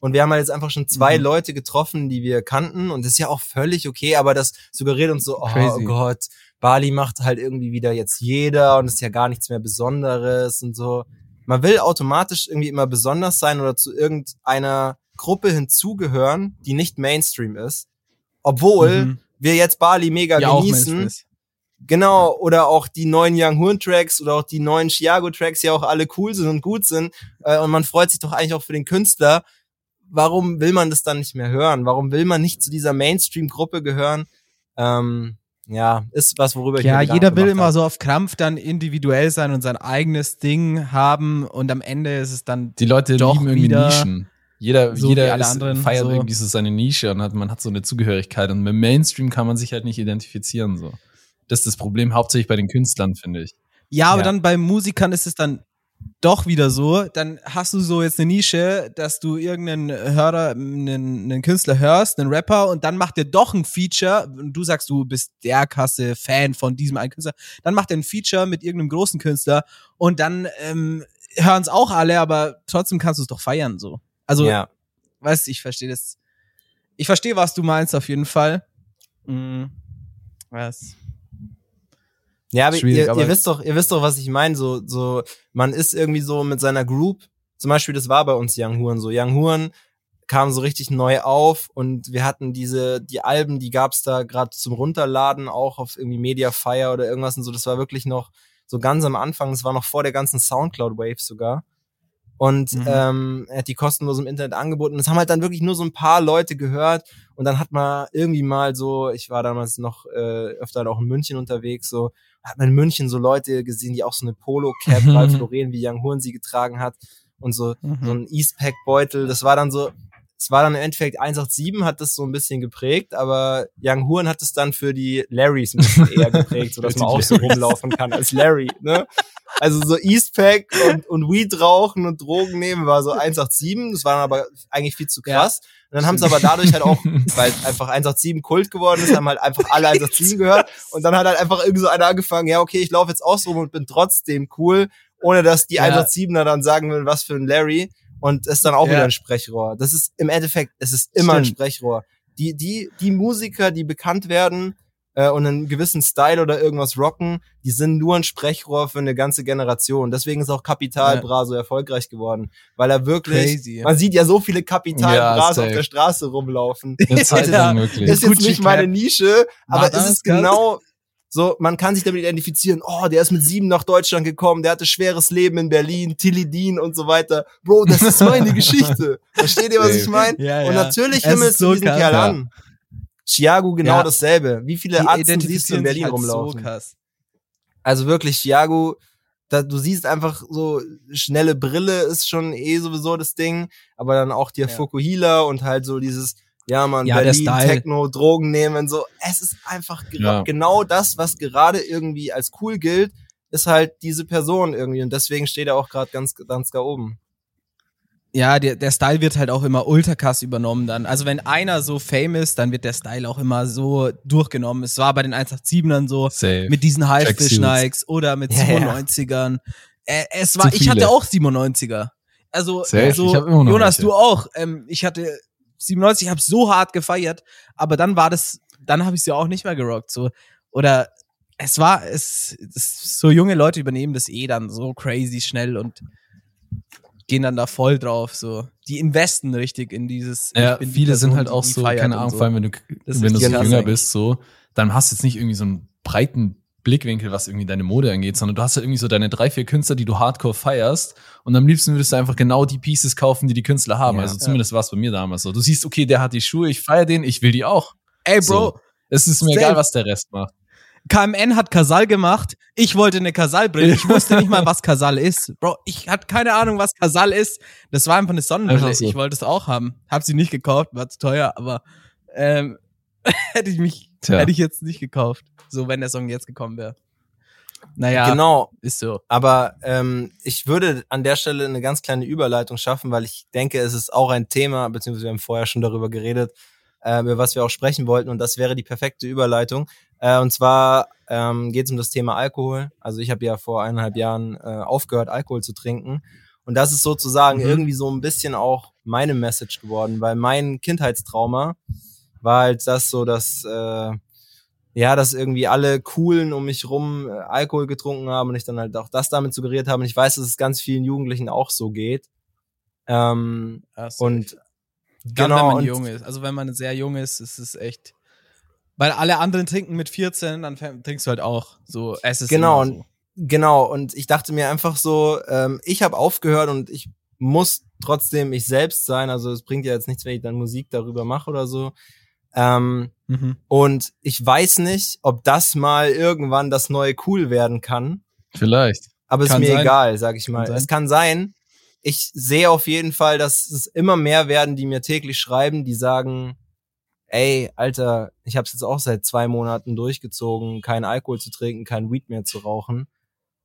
und wir haben halt jetzt einfach schon zwei Mhm. Leute getroffen, die wir kannten und das ist ja auch völlig okay, aber das suggeriert uns so, oh Crazy. Gott, Bali macht halt irgendwie wieder jetzt jeder und ist ja gar nichts mehr Besonderes und so. Man will automatisch irgendwie immer besonders sein oder zu irgendeiner Gruppe hinzugehören, die nicht Mainstream ist, obwohl Mhm. wir jetzt Bali mega ja, genießen. Genau, oder auch die neuen Young Horn Tracks oder auch die neuen Chiago Tracks ja auch alle cool sind und gut sind. Äh, und man freut sich doch eigentlich auch für den Künstler. Warum will man das dann nicht mehr hören? Warum will man nicht zu dieser Mainstream-Gruppe gehören? Ähm, ja, ist was, worüber ich Ja, mir jeder will immer so auf Krampf dann individuell sein und sein eigenes Ding haben und am Ende ist es dann Die Leute Doch lieben irgendwie Nischen. Jeder, so wie jeder alle ist, anderen, feiert so. irgendwie so seine Nische und hat, man hat so eine Zugehörigkeit. Und mit Mainstream kann man sich halt nicht identifizieren. So. Das ist das Problem, hauptsächlich bei den Künstlern, finde ich. Ja, aber Ja. dann bei Musikern ist es dann doch wieder so, dann hast du so jetzt eine Nische, dass du irgendeinen Hörer, einen, einen Künstler hörst, einen Rapper und dann macht er doch ein Feature und du sagst, du bist der Kasse Fan von diesem einen Künstler, dann macht er ein Feature mit irgendeinem großen Künstler und dann ähm, hören es auch alle, aber trotzdem kannst du es doch feiern so. Also, Ja. weißt ich verstehe das. Ich verstehe, was du meinst auf jeden Fall. Mhm. Was? Ja, aber ihr, aber- ihr wisst doch, ihr wisst doch, was ich meine. So, so, man ist irgendwie so mit seiner Group. Zum Beispiel, das war bei uns Young Huren so. Young Huren kam so richtig neu auf und wir hatten diese, die Alben, die gab's da gerade zum Runterladen, auch auf irgendwie Mediafire oder irgendwas und so. Das war wirklich noch so ganz am Anfang. Das war noch vor der ganzen Soundcloud-Wave sogar. Und Mhm. ähm, er hat die kostenlos im Internet angeboten. Das haben halt dann wirklich nur so ein paar Leute gehört. Und dann hat man irgendwie mal so, ich war damals noch äh, öfter auch in München unterwegs, so hat man in München so Leute gesehen, die auch so eine Polo-Cap, Mhm. Ralph Lauren, wie Young Horn sie getragen hat und so, Mhm. so ein Eastpack-Beutel. Das war dann so, es war dann im Endeffekt 187 hat das so ein bisschen geprägt, aber Young Horn hat es dann für die Larrys ein bisschen eher geprägt, so dass Für man auch so rumlaufen kann als Larry, ne? Also so Eastpack und, und Weed rauchen und Drogen nehmen war so 187, das war dann aber eigentlich viel zu krass. Und dann haben sie aber dadurch halt auch, weil einfach 187 Kult geworden ist, haben halt einfach alle 187 gehört. Und dann hat halt einfach irgendwie so einer angefangen, ja, okay, ich laufe jetzt auch so rum und bin trotzdem cool, ohne dass die Ja. 187er dann sagen will, was für ein Larry. Und ist dann auch Ja. wieder ein Sprechrohr. Das ist im Endeffekt, es ist immer ein Stimmt. Sprechrohr. Die, die, die Musiker, die bekannt werden äh, und einen gewissen Style oder irgendwas rocken, die sind nur ein Sprechrohr für eine ganze Generation. Deswegen ist auch Kapital Ja. Bra so erfolgreich geworden. Weil er wirklich, Crazy. man sieht ja so viele Kapital Ja, Bras auf der Straße rumlaufen. Eine Zeit Ja. lang wirklich. Ist jetzt nicht meine. Nische, aber es das ist genau so, man kann sich damit identifizieren, oh, der ist mit sieben nach Deutschland gekommen, der hatte schweres Leben in Berlin, Tilly Dean und so weiter. Bro, das ist meine Geschichte. Versteht ihr, was ich meine? Ja, Und ja. natürlich Es himmelst du so diesen krass. Kerl Ja. an. Chiago genau Ja. dasselbe. Wie viele Die Arzten siehst du in Berlin halt rumlaufen? So krass. Also wirklich, Chiago, da, du siehst einfach so, schnelle Brille ist schon eh sowieso das Ding, aber dann auch der Ja. Fukuhila und halt so dieses, ja man, Ja, Berlin. Techno, Drogen nehmen, so, es ist einfach Ja. genau das, was gerade irgendwie als cool gilt, ist halt diese Person irgendwie und deswegen steht er auch gerade ganz, ganz da oben. Ja, der, der Style wird halt auch immer ultra krass übernommen dann. Also wenn einer so fame ist, dann wird der Style auch immer so durchgenommen. Es war bei den 187ern so, Safe. mit diesen Tracksuits. Nikes oder mit Ja, ja. 97ern. Äh, es war, ich hatte auch 97er. Also, Safe, so, ich hab immer noch Jonas, welche. du auch. Ähm, ich hatte 97, ich habe so hart gefeiert, aber dann war das, dann habe ich sie auch nicht mehr gerockt. So. Oder es war, es, es, so junge Leute übernehmen das eh dann so crazy schnell und gehen dann da voll drauf. So, die investen richtig in dieses. Ja, die viele sind Person, halt die auch so, keine Ahnung, so. vor allem wenn du, Das wenn du so jünger eigentlich. bist, so, dann hast du jetzt nicht irgendwie so einen breiten Blickwinkel, was irgendwie deine Mode angeht, sondern du hast halt irgendwie so deine drei, vier Künstler, die du hardcore feierst und am liebsten würdest du einfach genau die Pieces kaufen, die die Künstler haben. Ja. also zumindest war es bei mir damals so. Du siehst, okay, der hat die Schuhe, ich feier den, ich will die auch. Ey, Bro, So. Es ist mir Safe. egal, was der Rest macht. KMN hat Kasal gemacht. Ich wollte eine Kasal-Brille. Ich wusste nicht mal, was Kasal ist. Bro, ich hatte keine Ahnung, was Kasal ist. Das war einfach eine Sonnenbrille. Ich wollte es auch haben. Hab sie nicht gekauft, war zu teuer, aber ähm, hätte ich mich, Tja. hätte ich jetzt nicht gekauft. So, wenn der Song jetzt gekommen wäre. Naja, Genau, ist so. Aber ähm, ich würde an der Stelle eine ganz kleine Überleitung schaffen, weil ich denke, es ist auch ein Thema, beziehungsweise wir haben vorher schon darüber geredet, äh, über was wir auch sprechen wollten und das wäre die perfekte Überleitung. Äh, und zwar ähm, geht es um das Thema Alkohol. Also ich habe ja vor eineinhalb Jahren äh, aufgehört, Alkohol zu trinken. Und das ist sozusagen Mhm. irgendwie so ein bisschen auch meine Message geworden, weil mein Kindheitstrauma war halt das so, dass äh, ja, dass irgendwie alle coolen um mich rum äh, Alkohol getrunken haben und ich dann halt auch das damit suggeriert habe. Und ich weiß, dass es ganz vielen Jugendlichen auch so geht. Ähm, und Dann, genau, wenn man und- jung ist. Also wenn man sehr jung ist, ist es echt. Weil alle anderen trinken mit 14, dann trinkst du halt auch. So, es ist Genau, und- so. Genau, und ich dachte mir einfach so, ähm, ich habe aufgehört und ich muss trotzdem ich selbst sein. Also es bringt ja jetzt nichts, wenn ich dann Musik darüber mache oder so. Ähm, Mhm. Und ich weiß nicht, ob das mal irgendwann das neue Cool werden kann. Vielleicht. Aber ist Kann mir sein. egal, sag ich mal. Kann es kann sein. Ich sehe auf jeden Fall, dass es immer mehr werden, die mir täglich schreiben, die sagen, ey, Alter, ich habe jetzt auch seit zwei Monaten durchgezogen, keinen Alkohol zu trinken, kein Weed mehr zu rauchen.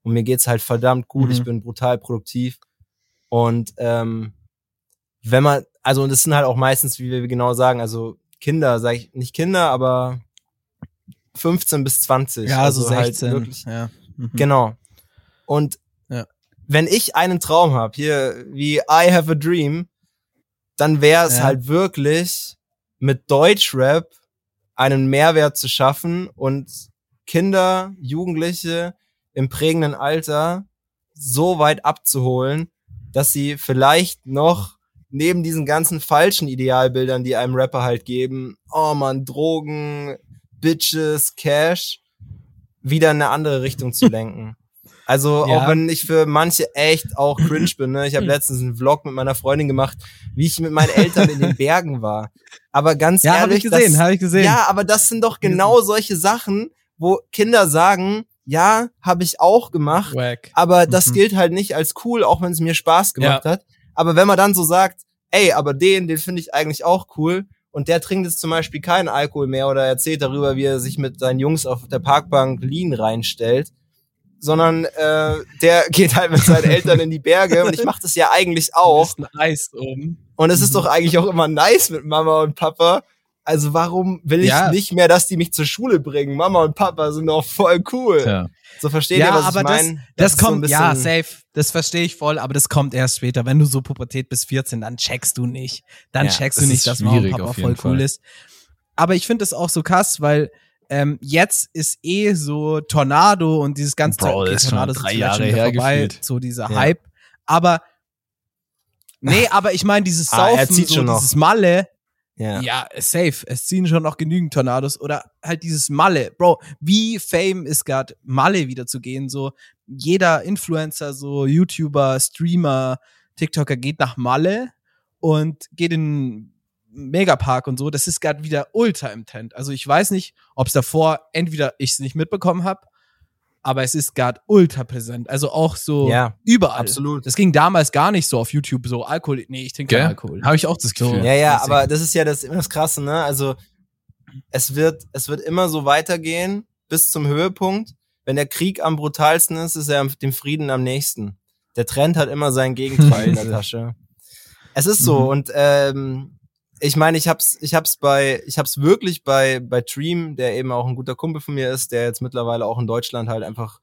Und mir geht's halt verdammt gut. Mhm. Ich bin brutal produktiv. Und ähm, wenn man, also und das sind halt auch meistens, wie wir genau sagen, also Kinder, sage ich nicht Kinder, aber 15 bis 20. Ja, also so 16. Halt wirklich, ja. Mhm. Genau. Und. Wenn ich einen Traum habe, hier wie I have a dream, dann wäre es Ja. halt wirklich mit Deutschrap einen Mehrwert zu schaffen und Kinder, Jugendliche im prägenden Alter so weit abzuholen, dass sie vielleicht noch neben diesen ganzen falschen Idealbildern, die einem Rapper halt geben, oh man, Drogen, Bitches, Cash, wieder in eine andere Richtung zu lenken. Also Ja. auch wenn ich für manche echt auch cringe bin. Ne? Ich habe letztens einen Vlog mit meiner Freundin gemacht, wie ich mit meinen Eltern in den Bergen war. Aber ganz Ja, habe ehrlich, ich gesehen, habe ich gesehen. ja, aber das sind doch genau solche Sachen, wo Kinder sagen, ja, habe ich auch gemacht, Wack. aber das Mhm. gilt halt nicht als cool, auch wenn es mir Spaß gemacht hat. Aber wenn man dann so sagt, ey, aber den, den finde ich eigentlich auch cool und der trinkt jetzt zum Beispiel keinen Alkohol mehr oder erzählt darüber, wie er sich mit seinen Jungs auf der Parkbank Lean reinstellt, sondern äh, der geht halt mit seinen Eltern in die Berge und ich mache das ja eigentlich auch. Ist ein Eis oben. Und es ist Mhm. doch eigentlich auch immer nice mit Mama und Papa. Also warum will ich Ja. nicht mehr, dass die mich zur Schule bringen? Mama und Papa sind doch voll cool. Ja. So versteht Ja, ihr, was aber ich das- meine? Das, ist so ein kommt, bisschen- ja, safe. Das verstehe ich voll, aber das kommt erst später. Wenn du so Pubertät bis 14, dann checkst du nicht. Dann Ja, checkst das du nicht, ist dass Mama und Papa voll jeden cool Fall. ist. Aber ich finde das auch so krass, weil ähm, jetzt ist eh so Tornado und dieses ganze Bro, okay, ist Tornado drei vielleicht Jahre her vorbei, gefühlt. so dieser Ja. Hype. Aber nee, aber ich meine dieses Ah, Saufen, zieht so dieses Malle, Ja. ja, safe. Es ziehen schon noch genügend Tornados oder halt dieses Malle. Bro, wie fame ist gerade Malle wieder zu gehen? So jeder Influencer, so YouTuber, Streamer, TikToker geht nach Malle und geht in Megapark und so. Das ist gerade wieder ultra im Trend. Also ich weiß nicht, ob es davor entweder ich es nicht mitbekommen habe, aber es ist gerade ultra präsent. Also auch so Ja, überall. absolut. Das ging damals gar nicht so auf YouTube, so Alkohol. Nee, ich trinke keinen? Alkohol. Habe ich auch das So. Gefühl. Ja, ja, Deswegen. aber das ist ja das immer das Krasse, ne? Also es wird, es wird immer so weitergehen bis zum Höhepunkt. Wenn der Krieg am brutalsten ist, ist er dem Frieden am nächsten. Der Trend hat immer sein Gegenteil in der Tasche. Es ist so Mhm. und ähm, ich meine, ich hab's, ich hab's bei, ich hab's wirklich bei bei Dream, der eben auch ein guter Kumpel von mir ist, der jetzt mittlerweile auch in Deutschland halt einfach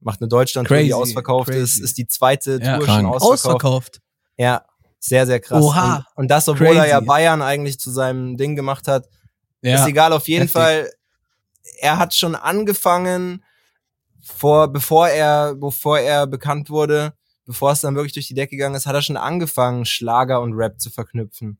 macht eine Deutschland-Tour, die Crazy, ausverkauft ist, crazy. ist die zweite Ja, Tour krank. schon ausverkauft. Ausverkauft. Ja, sehr, sehr krass. Oha. Und, und das, obwohl er ja Crazy. Bayern eigentlich zu seinem Ding gemacht hat, ist Ja. egal, auf jeden heftig. Fall. Er hat schon angefangen, vor, bevor er, bevor er bekannt wurde, bevor es dann wirklich durch die Decke gegangen ist, hat er schon angefangen, Schlager und Rap zu verknüpfen.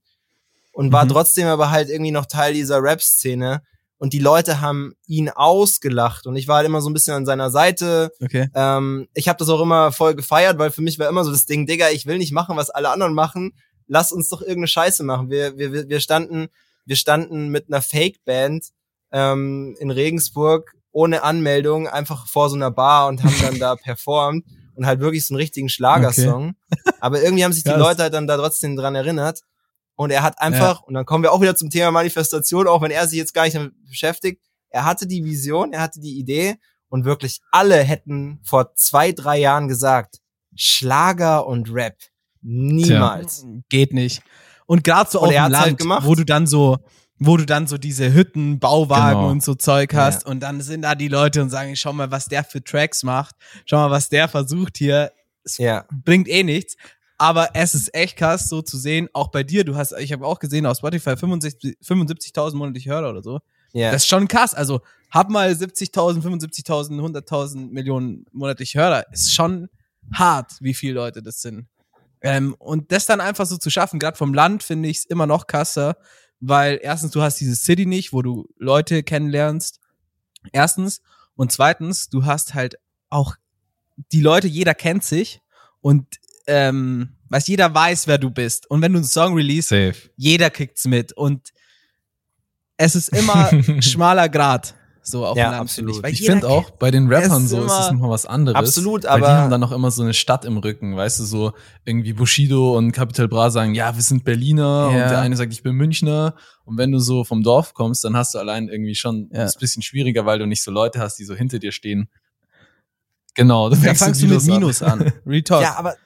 Und war Mhm. trotzdem aber halt irgendwie noch Teil dieser Rap-Szene. Und die Leute haben ihn ausgelacht. Und ich war halt immer so ein bisschen an seiner Seite, Okay. ähm, ich habe das auch immer voll gefeiert, weil für mich war immer so das Ding, Digga, ich will nicht machen, was alle anderen machen. Lass uns doch irgendeine Scheiße machen. Wir, wir, wir- standen, wir standen mit einer Fake-Band ähm, in Regensburg ohne Anmeldung einfach vor so einer Bar und haben dann da performt und halt wirklich so einen richtigen Schlagersong. Aber irgendwie haben sich die. Leute halt dann da trotzdem dran erinnert. Und er hat einfach, und dann kommen wir auch wieder zum Thema Manifestation, auch wenn er sich jetzt gar nicht damit beschäftigt, er hatte die Vision, er hatte die Idee und wirklich alle hätten vor zwei, drei Jahren gesagt, Schlager und Rap. Niemals. Geht nicht. Und gerade so Und auf dem halt Land, gemacht. wo du dann so, wo du dann so diese Hütten, Bauwagen Genau. und so Zeug hast Ja. und dann sind da die Leute und sagen, schau mal, was der für Tracks macht, schau mal, was der versucht hier, es Ja. bringt eh nichts. Aber es ist echt krass, so zu sehen, auch bei dir, du hast, ich habe auch gesehen, auf Spotify 65 75.000 monatliche Hörer oder so. Ja. Das ist schon krass. Also, hab mal 70.000, 75.000, 100.000 Millionen monatlich Hörer. Ist schon hart, wie viele Leute das sind. Ähm, und das dann einfach so zu schaffen, gerade vom Land, finde ich es immer noch krasser, weil erstens, du hast diese City nicht, wo du Leute kennenlernst. Erstens. Und zweitens, du hast halt auch die Leute, jeder kennt sich und ähm, weiß, jeder weiß, wer du bist. Und wenn du einen Song release, Safe. jeder kriegt's mit. Und es ist immer schmaler Grad. So auf Ja, absolut. Weil Ich finde auch, bei den Rappern ist so ist immer- es nochmal was anderes. Absolut, weil die aber- haben dann noch immer so eine Stadt im Rücken, weißt du, so irgendwie Bushido und Capital Bra sagen, ja, wir sind Berliner und Ja. der eine sagt, ich bin Münchner. Und wenn du so vom Dorf kommst, dann hast du allein irgendwie schon, Ja. ist ein bisschen schwieriger, weil du nicht so Leute hast, die so hinter dir stehen. Genau, da Da fängst, fangst du mit Minus an. Retalk. Ja, aber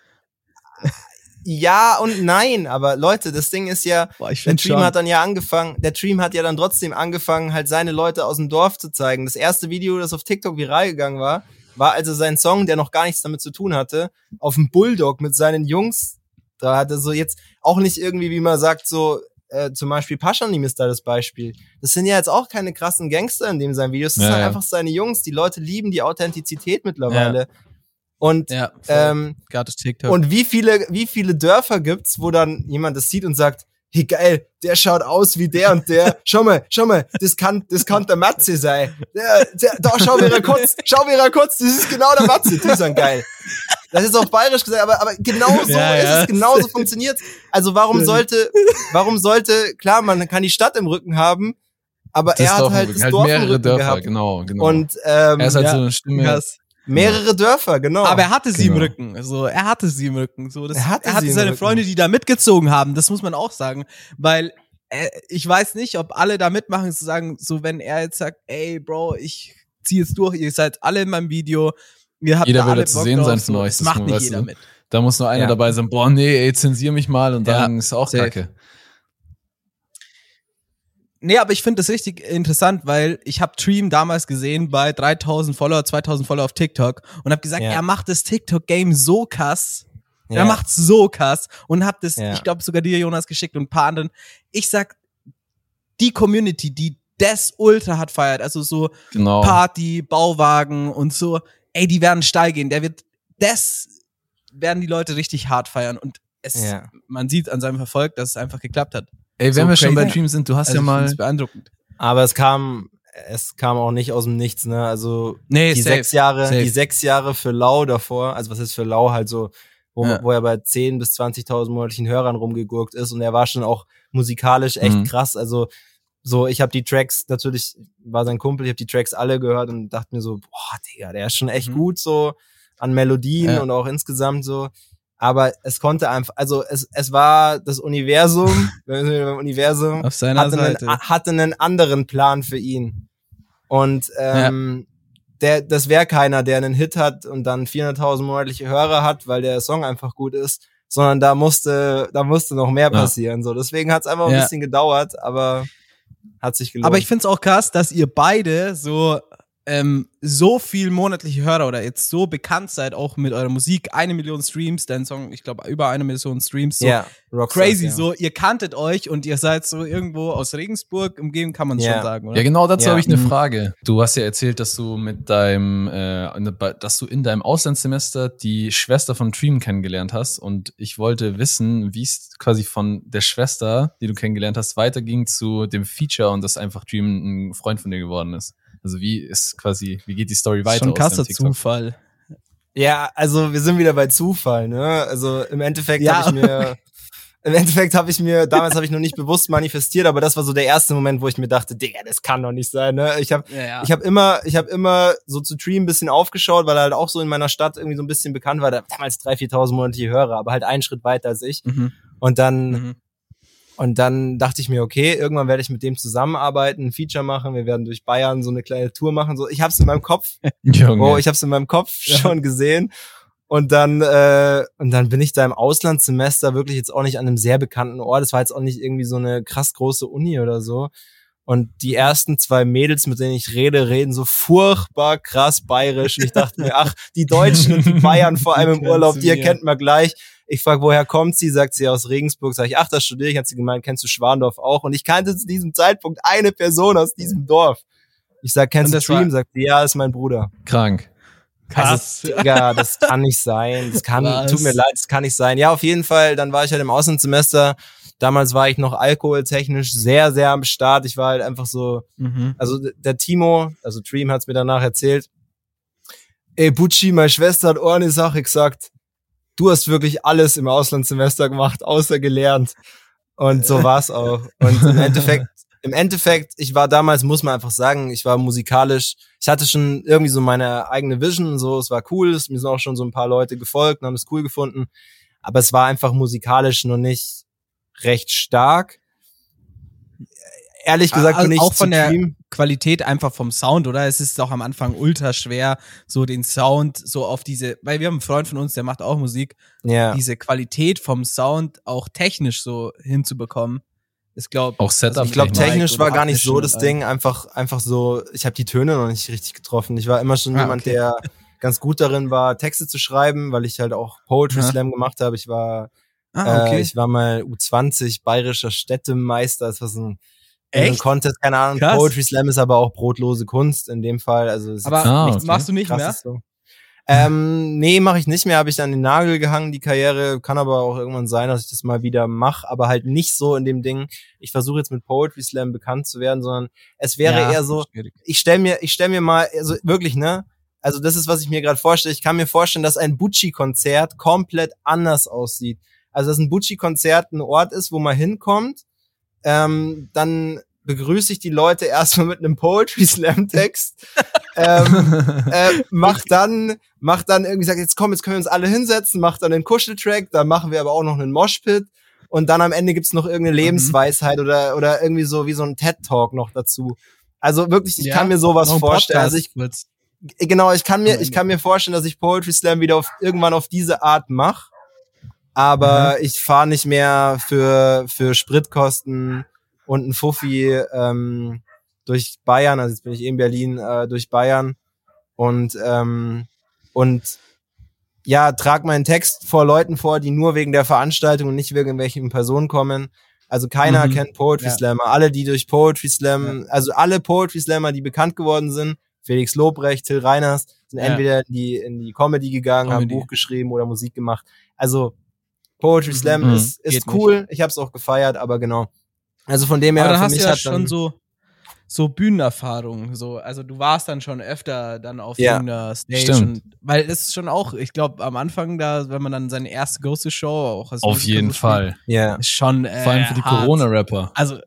ja und nein, aber Leute, das Ding ist ja, Boah, ich der Dream schon. hat dann ja angefangen, der Dream hat ja dann trotzdem angefangen, halt seine Leute aus dem Dorf zu zeigen. Das erste Video, das auf TikTok viral gegangen war, war also sein Song, der noch gar nichts damit zu tun hatte, auf dem Bulldog mit seinen Jungs. Da hat er so jetzt auch nicht irgendwie, wie man sagt, so äh, zum Beispiel Paschanim ist da das Beispiel. Das sind ja jetzt auch keine krassen Gangster in dem seinen Videos. Das Ja, sind ja. einfach seine Jungs. Die Leute lieben die Authentizität mittlerweile. Und ja, ähm, und wie viele, wie viele Dörfer gibt's, wo dann jemand das sieht und sagt, hey geil, der schaut aus wie der und der. Schau mal, schau mal, das kann, das kann der Matze sein. Der, der, da schau er kurz, schau er kurz, das ist genau der Matze. Die sind geil. Das ist auch bayerisch gesagt, aber, aber genau so Ja, ist ja. es, genau so funktioniert. Also warum sollte, warum sollte, klar, man kann die Stadt im Rücken haben, aber Das er hat Dorf halt das halt Dorf mehrere Dörfer, gehabt. genau, genau. Und ähm, er ist halt ja, so eine Stimme. Krass. Mehrere Dörfer, genau. Aber er hatte sie im Genau. Rücken. So, er hatte sie im Rücken. So, das, Er er hatte hatte, sie im seine. Freunde, die da mitgezogen haben. Das muss man auch sagen, weil äh, ich weiß nicht, ob alle da mitmachen, zu sagen, so wenn er jetzt sagt, ey, Bro, ich zieh jetzt durch, ihr seid alle in meinem Video, ihr habt Jeder da will alle zu Bock sehen drauf, sein so, von euch, Das das macht muss- nicht jeder du. mit. Da muss nur einer Ja. dabei sein, boah, nee, ey, zensier mich mal und dann Ja, ist auch safe. kacke. Nee, aber ich finde das richtig interessant, weil ich habe Dream damals gesehen bei 3000 Follower, 2000 Follower auf TikTok und habe gesagt, Ja. er macht das TikTok-Game so krass. Ja. Er macht's so krass und hab das, Ja. ich glaube, sogar dir, Jonas, geschickt und ein paar anderen. Ich sag, die Community, die das Ultra hat feiert, also so Genau. Party, Bauwagen und so, ey, die werden steil gehen. Der wird, das werden die Leute richtig hart feiern und es, Ja. man sieht an seinem Erfolg, dass es einfach geklappt hat. Ey, wenn so wir schon bei. Dream sind, du hast Also ja mal, beeindruckend. Aber es kam, es kam auch nicht aus dem Nichts, ne? Also Nee, die safe. sechs Jahre, safe. die sechs Jahre für Lau davor, also was ist für Lau halt so, wo, Ja. wo er bei 10 bis 20.000 monatlichen Hörern rumgegurkt ist und er war schon auch musikalisch echt Mhm. krass. Also so, ich habe die Tracks natürlich war sein Kumpel, ich habe die Tracks alle gehört und dachte mir so, boah, Digga, der ist schon echt Mhm. gut so an Melodien Ja. und auch insgesamt so. Aber es konnte einfach, also es, es war das Universum, beim Universum, Auf seiner hatte einen, Seite. hatte einen anderen Plan für ihn. Und ähm, der, das wäre keiner, der einen Hit hat und dann 400.000 monatliche Hörer hat, weil der Song einfach gut ist, sondern da musste, da musste noch mehr passieren. So, deswegen hat es einfach ein Ja. bisschen gedauert, aber hat sich gelohnt. Aber ich find's auch krass, dass ihr beide so ähm, so viel monatliche Hörer oder jetzt so bekannt seid, auch mit eurer Musik, eine Million Streams, dein Song, ich glaube, über eine Million Streams, so ja, Rockstars, crazy, ja. so, ihr kanntet euch und ihr seid so irgendwo aus Regensburg, umgeben kann man Ja. schon sagen, oder? ja genau dazu Ja. habe ich eine Mhm. Frage. Du hast ja erzählt, dass du mit deinem, äh, dass du in deinem Auslandssemester die Schwester von Dream kennengelernt hast und ich wollte wissen, wie es quasi von der Schwester, die du kennengelernt hast, weiterging zu dem Feature und dass einfach Dream ein Freund von dir geworden ist. Also wie ist quasi, wie geht die Story weiter? schon krasser? Zufall. Ja, also wir sind wieder bei Zufall, ne? Also im Endeffekt Ja. habe ich mir im Endeffekt habe ich mir damals habe ich noch nicht bewusst manifestiert, aber das war so der erste Moment, wo ich mir dachte, Digga, das kann doch nicht sein, ne? Ich habe Ja, ja. ich habe immer ich habe immer so zu Dream ein bisschen aufgeschaut, weil er halt auch so in meiner Stadt irgendwie so ein bisschen bekannt war, da damals 3.000, 4.000 monatliche Hörer, aber halt einen Schritt weiter als ich mhm. und dann Mhm. Und dann dachte ich mir, okay, irgendwann werde ich mit dem zusammenarbeiten, ein Feature machen, wir werden durch Bayern so eine kleine Tour machen, so ich habe es in meinem Kopf Junge. Oh, ich habe es in meinem Kopf schon gesehen. Und dann, äh, und dann bin ich da im Auslandssemester wirklich jetzt auch nicht an einem sehr bekannten Ort. Es war jetzt auch nicht irgendwie so eine krass große Uni oder so. Und die ersten zwei Mädels, mit denen ich rede, reden so furchtbar krass bayerisch. Und ich dachte mir, ach, die Deutschen und die Bayern vor allem im Urlaub, die erkennt man gleich. Ich frage, woher kommt sie? Sagt sie aus Regensburg. Sag ich, ach, das studiere ich. Hat sie gemeint, kennst du Schwandorf auch? Und ich kannte zu diesem Zeitpunkt eine Person aus diesem Dorf. Ich sag, kennst du Dream? Sagt sie, ja, ist mein Bruder. Krank. Krass. Also, Digga, das kann nicht sein. Das kann, Was? tut mir leid, das kann nicht sein. Ja, auf jeden Fall, dann war ich halt im Auslandssemester. Damals war ich noch alkoholtechnisch sehr, sehr am Start. Ich war halt einfach so, Mhm. also der Timo, also Dream hat's mir danach erzählt. Ey, Bucci, meine Schwester hat eine Sache gesagt. Du hast wirklich alles im Auslandssemester gemacht, außer gelernt. Und so war's auch. Und im Endeffekt, im Endeffekt, ich war damals, muss man einfach sagen, ich war musikalisch, ich hatte schon irgendwie so meine eigene Vision und so, es war cool, es, mir sind auch schon so ein paar Leute gefolgt und haben es cool gefunden, aber es war einfach musikalisch noch nicht recht stark. Ehrlich gesagt bin ich auch von der Dream- Qualität einfach vom Sound, oder? Es ist auch am Anfang ultra schwer, so den Sound so auf diese, weil wir haben einen Freund von uns, der macht auch Musik, ja. diese Qualität vom Sound auch technisch so hinzubekommen. Ich glaube, Auch Setup. Ich glaube, technisch war gar nicht so das Ding. Einfach, einfach so, ich habe die Töne noch nicht richtig getroffen. Ich war immer schon Ah, jemand, okay. der ganz gut darin war, Texte zu schreiben, weil ich halt auch Poetry Ja. Slam gemacht habe. Ich war, Ah, okay. äh, ich war mal U20 bayerischer Städtemeister. Das war so ein, ein Echt? Contest, keine Ahnung. Krass. Poetry Slam ist aber auch brotlose Kunst in dem Fall. Also es ist Aber Ah, nichts okay. machst du nicht mehr? so. Ähm, nee, mache ich nicht mehr. Habe ich an den Nagel gehangen, die Karriere. Kann aber auch irgendwann sein, dass ich das mal wieder mache, aber halt nicht so in dem Ding. Ich versuche jetzt mit Poetry Slam bekannt zu werden, sondern es wäre Ja, eher so, schwierig. ich stell mir, ich stell mir mal, also wirklich, ne? Also das ist, was ich mir gerade vorstelle. Ich kann mir vorstellen, dass ein Bucci-Konzert komplett anders aussieht. Also dass ein Bucci-Konzert ein Ort ist, wo man hinkommt, ähm, dann begrüße ich die Leute erstmal mit einem Poetry Slam Text, ähm, äh, mach dann, mach dann irgendwie sagt, jetzt komm, jetzt können wir uns alle hinsetzen, mach dann den Kuscheltrack, dann machen wir aber auch noch einen Moshpit und dann am Ende gibt's noch irgendeine Lebensweisheit oder oder irgendwie so wie so ein TED Talk noch dazu. Also wirklich, ich Ja, kann mir sowas vorstellen. Also ich Podcast kurz. genau, ich kann mir ich kann mir vorstellen, dass ich Poetry Slam wieder auf irgendwann auf diese Art mache. Aber ich fahre nicht mehr für für Spritkosten und ein Fuffi ähm, durch Bayern, also jetzt bin ich eh in Berlin, äh, durch Bayern und ähm, und ja, trag meinen Text vor Leuten vor, die nur wegen der Veranstaltung und nicht wegen irgendwelchen Personen kommen. Also keiner Mhm. kennt Poetry Ja. Slammer. Alle, die durch Poetry Slam, also alle Poetry Slammer, die bekannt geworden sind, Felix Lobrecht, Till Reiners, sind Ja. entweder in die, in die Comedy gegangen, haben ein Comedy. Buch geschrieben oder Musik gemacht. Also Poetry. Slam Mhm. ist, ist Geht cool. Ich habe es auch gefeiert, aber genau. Also von dem her, Aber dann für hast du ja schon so, so Bühnenerfahrung. So. Also du warst dann schon öfter dann auf Ja. irgendeiner Stage. Stimmt. Und, weil es ist schon auch, ich glaube, am Anfang da, wenn man dann seine erste große Show auch als Auf jeden Fall. ja. Ist schon äh, Vor allem für die. Corona-Rapper, Also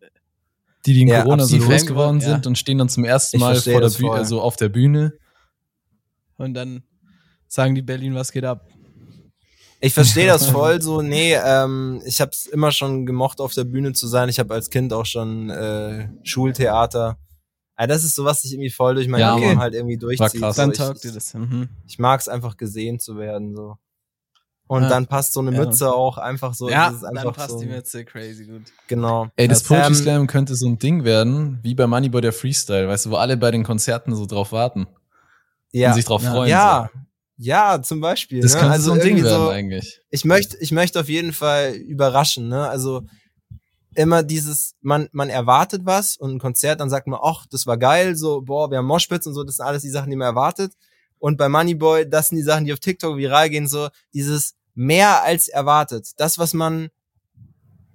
die, die in Ja, Corona so groß geworden Ja. sind und stehen dann zum ersten Mal vor der Bühne, also auf der Bühne. und dann sagen die Berlin, was geht ab? Ich verstehe das voll so. Nee, ähm, ich habe es immer schon gemocht, auf der Bühne zu sein. Ich habe als Kind auch schon äh, Schultheater. Ja, das ist so, was sich irgendwie voll durch mein Ja, Leben halt irgendwie durchzieht. krass. So, Dann ich, dir das. Mhm. ich mag es einfach gesehen zu werden so. Und Ja. dann passt so eine Ja. Mütze auch einfach so. ja, ist dann einfach passt so, die Mütze crazy gut. Genau. Ey, das Ähm, Poetry Slam könnte so ein Ding werden, wie bei Moneyboy der Freestyle, weißt du, wo alle bei den Konzerten so drauf warten Ja, und sich drauf Ja. freuen. ja, ja, zum Beispiel. Das ne? könnte also so ein Ding werden so, eigentlich. ich möchte, ich möchte auf jeden Fall überraschen, ne? Also immer dieses, man, man erwartet was und ein Konzert, dann sagt man, ach, das war geil, so, boah, wir haben Moshpits und so, das sind alles die Sachen, die man erwartet. Und bei Moneyboy, das sind die Sachen, die auf TikTok viral gehen, so, dieses mehr als erwartet. Das, was man,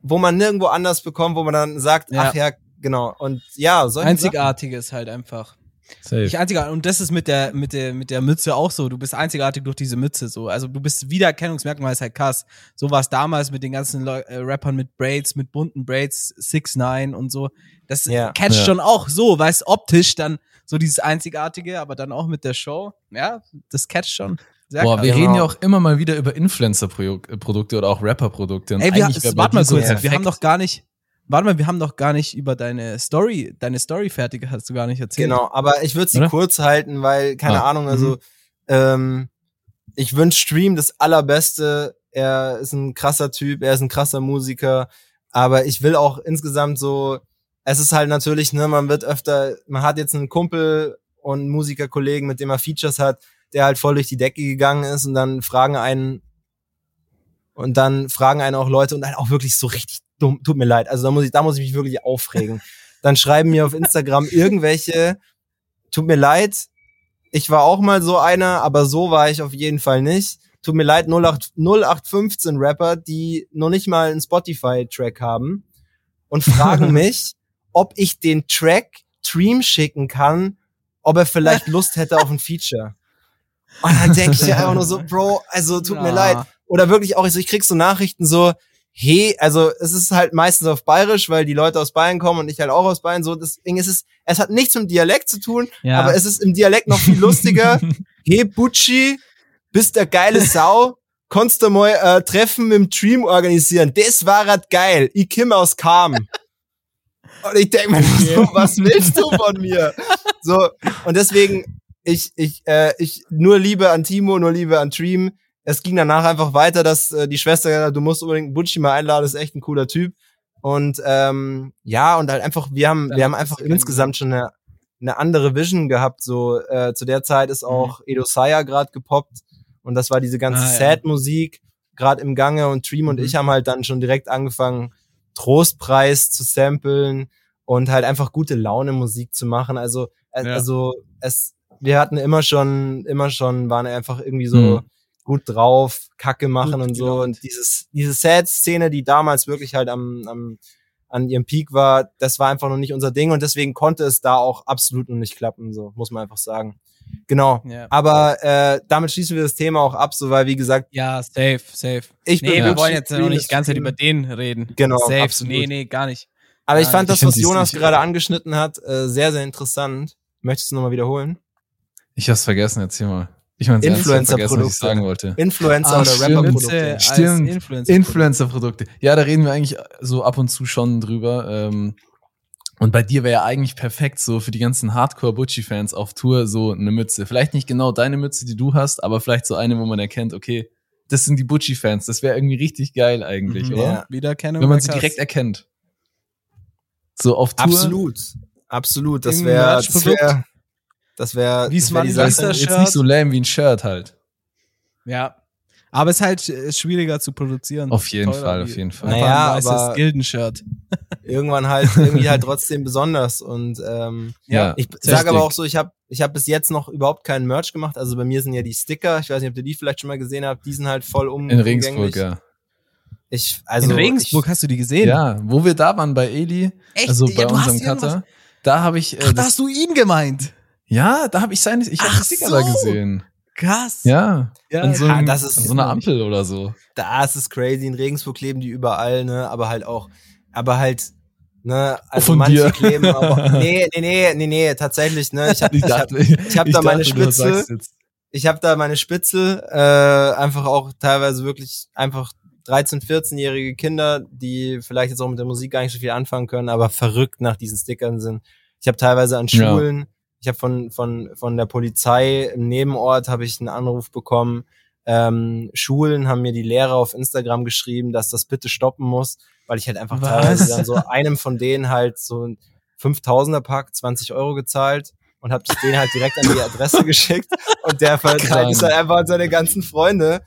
wo man nirgendwo anders bekommt, wo man dann sagt, Ja. ach ja, genau. Und ja, solche Sachen. Einzigartige ist halt einfach. Safe. Nicht einzigartig. Und das ist mit der, mit der, mit der Mütze auch so. Du bist einzigartig durch diese Mütze so. Also du bist Wiedererkennungsmerkmal ist halt krass. So war es damals mit den ganzen Leu äh, Rappern mit Braids, mit bunten Braids, 6 9 und so. Das Ja. catcht Ja. schon auch so, weißt optisch dann so dieses Einzigartige, aber dann auch mit der Show. Ja, das catcht schon. Sehr Boah, krass. wir Genau. reden ja auch immer mal wieder über Influencer-Produkte oder auch Rapper-Produkte. Ey, wir, warte mal kurz, wir perfekt- haben noch gar nicht, warte mal, wir haben noch gar nicht über deine Story, deine Story fertig, hast du gar nicht erzählt. Genau, aber ich würde sie Oder? kurz halten, weil, keine Ah, Ahnung, also ähm, ich wünsche Stream das Allerbeste. Er ist ein krasser Typ, er ist ein krasser Musiker, aber ich will auch insgesamt so, es ist halt natürlich, ne, man wird öfter, man hat jetzt einen Kumpel und einen Musikerkollegen, mit dem er Features hat, der halt voll durch die Decke gegangen ist und dann fragen einen und dann fragen einen auch Leute und dann auch wirklich so richtig tut mir leid, also da muss ich, da muss ich mich wirklich aufregen. Dann schreiben mir auf Instagram irgendwelche, tut mir leid, ich war auch mal so einer, aber so war ich auf jeden Fall nicht. Tut mir leid, 08, 0815 Rapper, die noch nicht mal einen Spotify-Track haben und fragen mich, ob ich den Track Stream schicken kann, ob er vielleicht Lust hätte auf ein Feature. Und dann denke ich ja einfach nur so, Bro, also tut mir Ja. leid. Oder wirklich auch, ich krieg so Nachrichten so, he, also es ist halt meistens auf Bayerisch, weil die Leute aus Bayern kommen und ich halt auch aus Bayern, so deswegen ist es, es hat nichts mit dem Dialekt zu tun, Ja. aber es ist im Dialekt noch viel lustiger. hey Butschi, bist der geile Sau, kannst du mal äh, Treffen mit dem Dream organisieren, das war halt geil, ich komme aus Kam. Und ich denke mir, so, was willst du von mir? So, und deswegen, ich, ich, äh, ich, nur Liebe an Timo, nur Liebe an Dream. Es ging danach einfach weiter, dass äh, die Schwester gesagt hat, du musst unbedingt Butchi mal einladen, ist echt ein cooler Typ. Und ähm, ja, und halt einfach, wir haben, wir haben einfach insgesamt schon eine, eine andere Vision gehabt. So äh, zu der Zeit ist auch Edo Saya gerade gepoppt und das war diese ganze Ah, ja. Sad-Musik gerade im Gange und Dream und Mhm. ich haben halt dann schon direkt angefangen, Trostpreis zu samplen und halt einfach gute Laune Musik zu machen. Also, äh, Ja. also es, wir hatten immer schon, immer schon, waren einfach irgendwie so Mhm. Gut drauf, Kacke machen Gut und so. gelaunt. Und dieses, diese Sad-Szene, die damals wirklich halt am, am, an ihrem Peak war, das war einfach noch nicht unser Ding und deswegen konnte es da auch absolut noch nicht klappen, so muss man einfach sagen. Genau. Ja. Aber äh, damit schließen wir das Thema auch ab, so weil wie gesagt, Ja, safe, safe. ich Nee, bin wir wollen jetzt noch nicht die ganze Zeit über den reden. Genau, safe. absolut. Nee, nee, gar nicht. Aber ich fand ich das, was Jonas gerade angeschnitten hat, äh, sehr, sehr interessant. Möchtest du nochmal wiederholen? Ich hab's vergessen, erzähl mal. Ich meine, was ich Influencer-Produkte. sagen wollte. Influencer Ah, oder. Rapper-Produkte. Stimmt. Influencer. Influencer-Produkte. Ja, da reden wir eigentlich so ab und zu schon drüber. Ähm, und bei dir wäre ja eigentlich perfekt so für die ganzen Hardcore-Butchie-Fans auf Tour so eine Mütze. Vielleicht nicht genau deine Mütze, die du hast, aber vielleicht so eine, wo man erkennt, okay, das sind die Butchie-Fans. Das wäre irgendwie richtig geil eigentlich, Mhm. oder? Ja. Wiedererkennung. Wenn man sie direkt erkennt. So auf Tour. Absolut. Absolut. Das wäre, das wäre, das das wär Jetzt nicht so lame wie ein Shirt halt. Ja. Aber es ist halt äh, schwieriger zu produzieren. Auf jeden Teurer Fall, wie auf jeden Fall. Naja, aber- Gilden-Shirt. Irgendwann halt, irgendwie halt trotzdem besonders und, ähm, Ja. Ich sage aber auch so, ich habe ich hab bis jetzt noch überhaupt keinen Merch gemacht. Also bei mir sind ja die Sticker, ich weiß nicht, ob ihr die vielleicht schon mal gesehen habt, die sind halt voll um, In Regensburg, ja. Ich, also In Regensburg hast du die gesehen? Ja, wo wir da waren bei Eli, Echt? also Ja, bei hast unserem irgendwas- Cutter, da habe ich, äh, Ach, da das, hast du ihn gemeint. Ja, da habe ich seine, ich habe die Sticker da so. gesehen. Krass. Ja, Ja, an so, ja, einem, das ist- an so einer Ampel oder so. das ist crazy. In Regensburg kleben die überall, ne, aber halt auch, aber halt, ne, also Von manche dir. kleben, aber, nee, nee, nee, nee, nee, tatsächlich, ne, ich hab, Ich ich hab, ich, hab da meine Spitze. ich hab da meine Spitze, äh, einfach auch teilweise wirklich einfach 13-, 14-jährige Kinder, die vielleicht jetzt auch mit der Musik gar nicht so viel anfangen können, aber verrückt nach diesen Stickern sind. Ich habe teilweise an Ja. Ich habe von, von, von der Polizei im Nebenort habe ich einen Anruf bekommen. Ähm, Schulen haben mir die Lehrer auf Instagram geschrieben, dass das bitte stoppen muss, weil ich halt einfach Was? teilweise dann so einem von denen halt so ein 5000er Pack 20 Euro gezahlt und habe das denen halt direkt an die Adresse geschickt und der verteilt es halt einfach an seine ganzen Freunde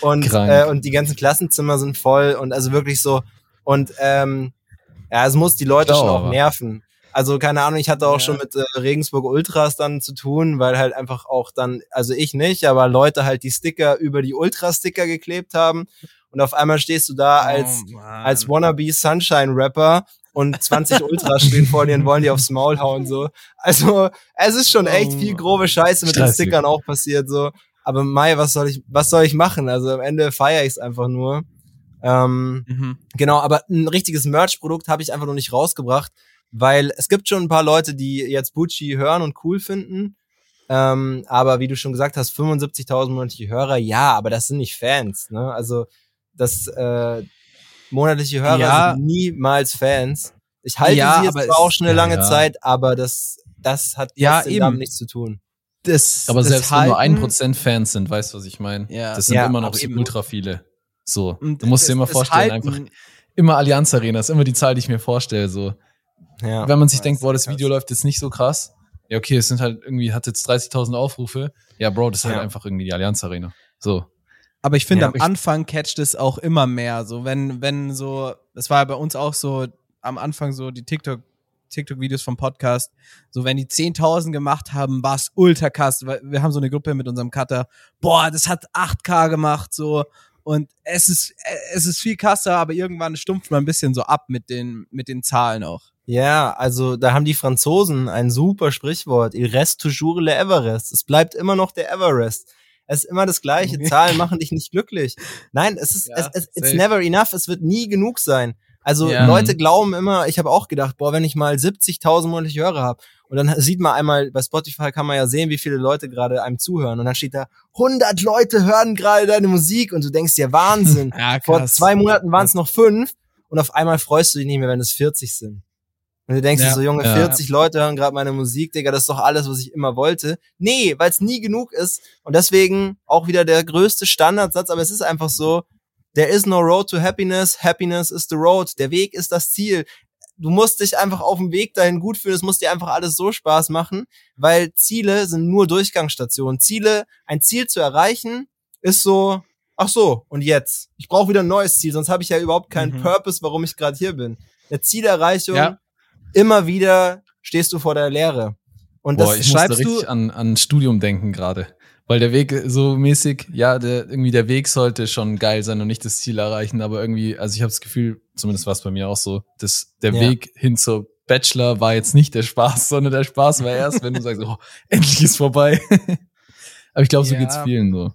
und Krank. äh, und die ganzen Klassenzimmer sind voll und also wirklich so und ähm, ja, es muss die Leute Schlau, schon auch nerven. Also keine Ahnung, ich hatte auch Ja. schon mit äh, Regensburg Ultras dann zu tun, weil halt einfach auch dann, also ich nicht, aber Leute halt die Sticker über die Ultra-Sticker geklebt haben und auf einmal stehst du da als Oh, als wannabe Sunshine Rapper und 20 Ultras stehen vor dir und wollen dir aufs Maul hauen so. Also, es ist schon echt Oh, viel grobe Scheiße mit den Stressig. Stickern auch passiert so. Aber Mai, was soll ich was soll ich machen? Also am Ende feiere ich es einfach nur. Ähm, Mhm. Genau, aber ein richtiges Merch-Produkt habe ich einfach noch nicht rausgebracht, weil es gibt schon ein paar Leute, die jetzt Gucci hören und cool finden. Ähm, aber wie du schon gesagt hast, 75.000 monatliche Hörer, ja, aber das sind nicht Fans. Ne? Also das äh, monatliche Hörer Ja. sind niemals Fans. Ich halte Ja, sie jetzt aber auch schon eine ja, lange ja. Zeit, aber das das hat Ja, eben. damit nichts zu tun. Das, Aber das selbst wenn nur ein Halten- Prozent Fans sind, weißt du, was ich meine? Ja. Das sind Ja, immer noch absolut. ultra viele. So, Und du musst dir das- immer das vorstellen, Halten- einfach immer Allianz Arena, ist immer die Zahl, die ich mir vorstelle. So, Ja. wenn man sich Ja, denkt, boah, das krass. Video läuft jetzt nicht so krass. Ja, okay, es sind halt irgendwie, hat jetzt 30.000 Aufrufe. Ja, Bro, das ist halt Ja. einfach irgendwie die Allianz Arena. So. Aber ich finde, Ja, am ich- Anfang catcht es auch immer mehr. So, wenn, wenn so, das war bei uns auch so am Anfang so die TikTok, TikTok-Videos vom Podcast. So, wenn die 10.000 gemacht haben, war es ultra krass. weil Wir haben so eine Gruppe mit unserem Cutter. Boah, das hat 8K gemacht, so. Und es ist, es ist viel krasser, aber irgendwann stumpft man ein bisschen so ab mit den, mit den Zahlen auch. Ja, also da haben die Franzosen ein super Sprichwort. Il reste toujours le Everest. Es bleibt immer noch der Everest. Es ist immer das Gleiche. Zahlen machen dich nicht glücklich. Nein, es ist, Ja, es, es, it's safe. never enough. Es wird nie genug sein. Also Ja. Leute glauben immer, ich habe auch gedacht, boah, wenn ich mal 70.000 monatliche Hörer habe und dann sieht man einmal, bei Spotify kann man ja sehen, wie viele Leute gerade einem zuhören und dann steht da, 100 Leute hören gerade deine Musik und du denkst dir, Wahnsinn. Ja, Vor zwei Monaten waren es noch fünf und auf einmal freust du dich nicht mehr, wenn es 40 sind. Und du denkst Ja. dir so, Junge, Ja. 40 Leute hören gerade meine Musik, Digga, das ist doch alles, was ich immer wollte. Nee, weil es nie genug ist. Und deswegen auch wieder der größte Standardsatz, aber es ist einfach so, there is no road to happiness, happiness is the road. Der Weg ist das Ziel. Du musst dich einfach auf dem Weg dahin gut fühlen, es muss dir einfach alles so Spaß machen, weil Ziele sind nur Durchgangsstationen. Ziele, ein Ziel zu erreichen, ist so, ach so, und jetzt? Ich brauche wieder ein neues Ziel, sonst habe ich ja überhaupt keinen Mhm. Purpose, warum ich gerade hier bin. Eine Zielerreichung, Ja. Immer wieder stehst du vor der Leere. Und das Boah, ich musste schreibst du- richtig an, an Studium denken gerade. Weil der Weg so mäßig, ja, der, irgendwie der Weg sollte schon geil sein und nicht das Ziel erreichen, aber irgendwie, also ich habe das Gefühl, zumindest war es bei mir auch so, dass der Ja. Weg hin zur Bachelor war jetzt nicht der Spaß, sondern der Spaß war erst, wenn du sagst, oh, endlich ist vorbei. aber ich glaube, so Ja. geht's vielen so.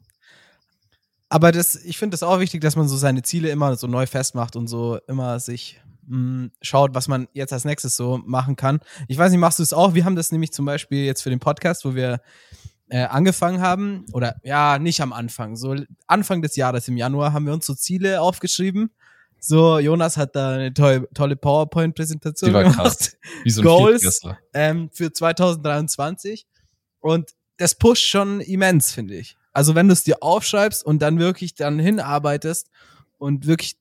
Aber das, ich finde es auch wichtig, dass man so seine Ziele immer so neu festmacht und so immer sich mh, schaut, was man jetzt als nächstes so machen kann. Ich weiß nicht, machst du es auch? Wir haben das nämlich zum Beispiel jetzt für den Podcast, wo wir äh, angefangen haben, oder ja, nicht am Anfang, so Anfang des Jahres im Januar haben wir uns so Ziele aufgeschrieben. So, Jonas hat da eine tolle, tolle PowerPoint-Präsentation gemacht krass. Wie so ein Goals. Ähm, für 2023. Und das pusht schon immens, finde ich. Also wenn du es dir aufschreibst und dann wirklich dann hinarbeitest und wirklich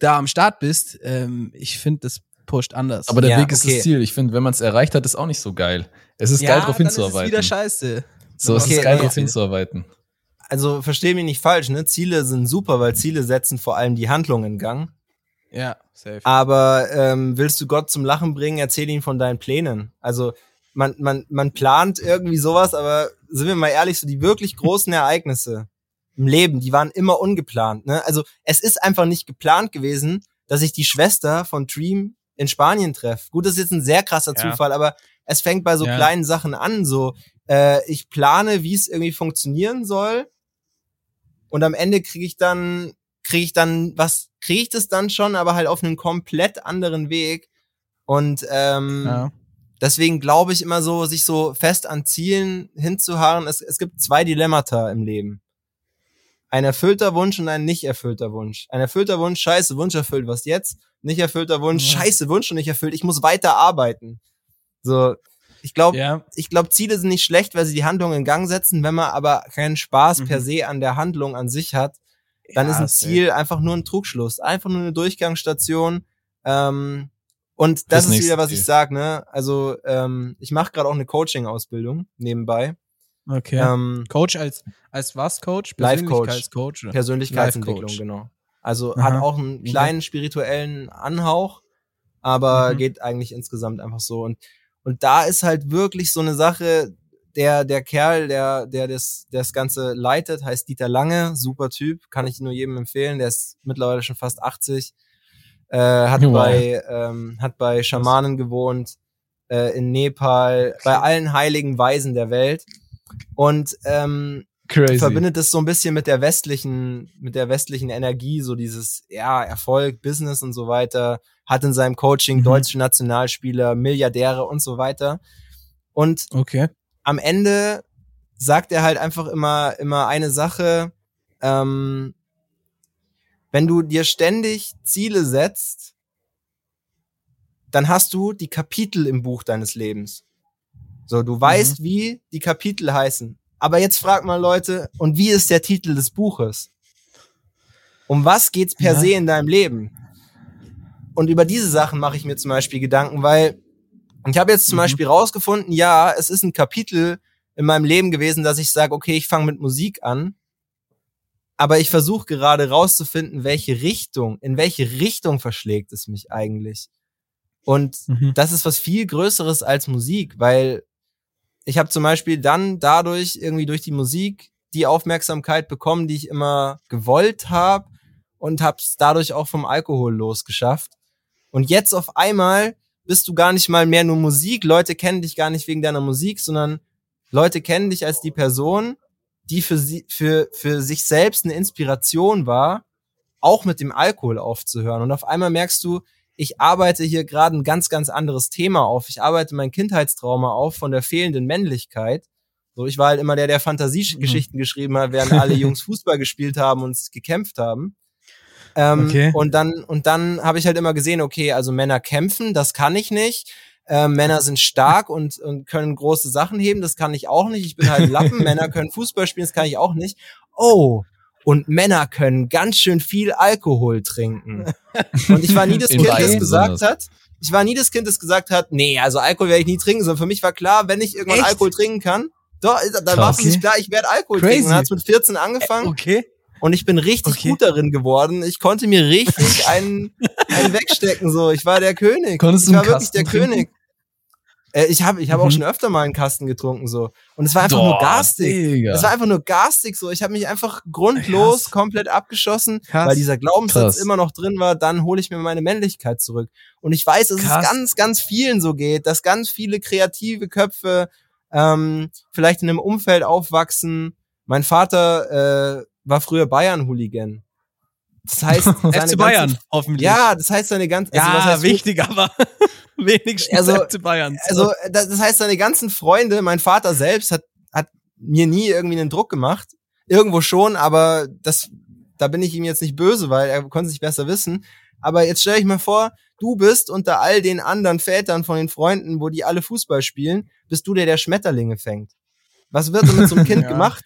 da am Start bist, ähm, ich finde, das pusht anders. Aber der Ja, Weg ist okay. das Ziel. Ich finde, wenn man es erreicht hat, ist auch nicht so geil. Es ist geil, darauf dann ist es hinzuarbeiten. wieder scheiße. so, es Okay, ist geil, nee. darauf hinzuarbeiten. also versteh mich nicht falsch, ne? Ziele sind super, weil Ziele setzen vor allem die Handlung in Gang. Ja, safe. Aber ähm, willst du Gott zum Lachen bringen, erzähl ihn von deinen Plänen. Also man, man, man plant irgendwie sowas, aber sind wir mal ehrlich, so die wirklich großen Ereignisse im Leben, die waren immer ungeplant. Ne? Also es ist einfach nicht geplant gewesen, dass ich die Schwester von Dream in Spanien treffe. Gut, das ist jetzt ein sehr krasser Ja. Zufall, aber es fängt bei so Ja. kleinen Sachen an. So, äh, ich plane, wie es irgendwie funktionieren soll, und am Ende kriege ich dann kriege ich dann was kriege ich das dann schon, aber halt auf einem komplett anderen Weg. Und ähm, ja. deswegen glaube ich immer so, sich so fest an Zielen hinzuharren. Es, es gibt zwei Dilemmata im Leben. Ein erfüllter Wunsch und ein nicht erfüllter Wunsch. Ein erfüllter Wunsch, scheiße, Wunsch erfüllt, was jetzt? Nicht erfüllter Wunsch, Ja. scheiße, Wunsch schon nicht erfüllt, ich muss weiter arbeiten. So, ich glaube, ja. ich glaube, Ziele sind nicht schlecht, weil sie die Handlung in Gang setzen. Wenn man aber keinen Spaß Mhm. per se an der Handlung an sich hat, dann Ja, ist ein. Ziel einfach nur ein Trugschluss, einfach nur eine Durchgangsstation. Ähm, und das Fürs ist wieder, was Ziel. ich sag, ne? Also ähm, ich mache gerade auch eine Coaching-Ausbildung nebenbei. Okay. Ähm, Coach als, als was Coach? Life Coach. Persönlichkeitscoach, oder? Persönlichkeitsentwicklung, Life genau. Also Aha. hat auch einen kleinen spirituellen Anhauch, aber Mhm. geht eigentlich insgesamt einfach so. Und, und da ist halt wirklich so eine Sache, der, der Kerl, der, der das, der das Ganze leitet, heißt Dieter Lange, super Typ, kann ich nur jedem empfehlen, der ist mittlerweile schon fast 80, äh, hat Wow. bei, ähm, hat bei Schamanen gewohnt, äh, in Nepal, bei allen heiligen Weisen der Welt. Und ähm, Crazy. verbindet es so ein bisschen mit der westlichen, mit der westlichen Energie, so dieses, ja, Erfolg, Business und so weiter, hat in seinem Coaching Mhm. deutsche Nationalspieler, Milliardäre und so weiter. Und Okay. am Ende sagt er halt einfach immer, immer eine Sache, ähm, wenn du dir ständig Ziele setzt, dann hast du die Kapitel im Buch deines Lebens. So, du weißt, wie die Kapitel heißen. Aber jetzt frag mal Leute, und wie ist der Titel des Buches? Um was geht's per Ja. se in deinem Leben? Und über diese Sachen mache ich mir zum Beispiel Gedanken, weil ich habe jetzt zum Mhm. Beispiel rausgefunden, ja, es ist ein Kapitel in meinem Leben gewesen, dass ich sage, okay, ich fange mit Musik an, aber ich versuche gerade rauszufinden, welche Richtung, in welche Richtung verschlägt es mich eigentlich. Und Mhm. das ist was viel Größeres als Musik, weil ich habe zum Beispiel dann dadurch irgendwie durch die Musik die Aufmerksamkeit bekommen, die ich immer gewollt habe und habe es dadurch auch vom Alkohol losgeschafft. Und jetzt auf einmal bist du gar nicht mal mehr nur Musik. Leute kennen dich gar nicht wegen deiner Musik, sondern Leute kennen dich als die Person, die für sie, für, für sich selbst eine Inspiration war, auch mit dem Alkohol aufzuhören. Und auf einmal merkst du, ich arbeite hier gerade ein ganz, ganz anderes Thema auf. Ich arbeite mein Kindheitstrauma auf von der fehlenden Männlichkeit. So, ich war halt immer der, der Fantasiegeschichten mhm. geschrieben hat, während alle Jungs Fußball gespielt haben und gekämpft haben. Ähm, okay. Und dann, und dann habe ich halt immer gesehen, okay, also Männer kämpfen, das kann ich nicht. Äh, Männer sind stark und, und können große Sachen heben, das kann ich auch nicht. Ich bin halt Lappen. Männer können Fußball spielen, das kann ich auch nicht. Oh, und Männer können ganz schön viel Alkohol trinken. Und ich war nie das Kind, das gesagt hat, ich war nie das Kind, das gesagt hat, nee, also Alkohol werde ich nie trinken, sondern für mich war klar, wenn ich irgendwann Echt? Alkohol trinken kann, doch, dann war es okay. klar, ich werde Alkohol Crazy. trinken. Dann hat's mit 14 angefangen. Okay. Und ich bin richtig okay. gut darin geworden. Ich konnte mir richtig einen, einen wegstecken, so. Ich war der König. Konntest ich war wirklich der trinken? König. Äh, ich habe ich hab mhm. auch schon öfter mal einen Kasten getrunken so und es war einfach Doch, nur garstig. Es war einfach nur garstig so. Ich habe mich einfach grundlos Krass. komplett abgeschossen, Krass. weil dieser Glaubenssatz Krass. immer noch drin war. Dann hole ich mir meine Männlichkeit zurück. Und ich weiß, dass es ganz ganz vielen so geht, dass ganz viele kreative Köpfe ähm, vielleicht in einem Umfeld aufwachsen. Mein Vater äh, war früher Bayern-Hooligan. Das heißt, FC Bayern, hoffentlich. Ja, das heißt seine ganze. Also, ja, heißt, wichtig, aber wenigstens also, FC Bayern. Also, das heißt, seine ganzen Freunde, mein Vater selbst hat, hat mir nie irgendwie einen Druck gemacht. Irgendwo schon, aber das, da bin ich ihm jetzt nicht böse, weil er konnte sich besser wissen. Aber jetzt stell ich mir vor, du bist unter all den anderen Vätern von den Freunden, wo die alle Fußball spielen, bist du der, der Schmetterlinge fängt. Was wird denn mit so einem Kind ja. gemacht?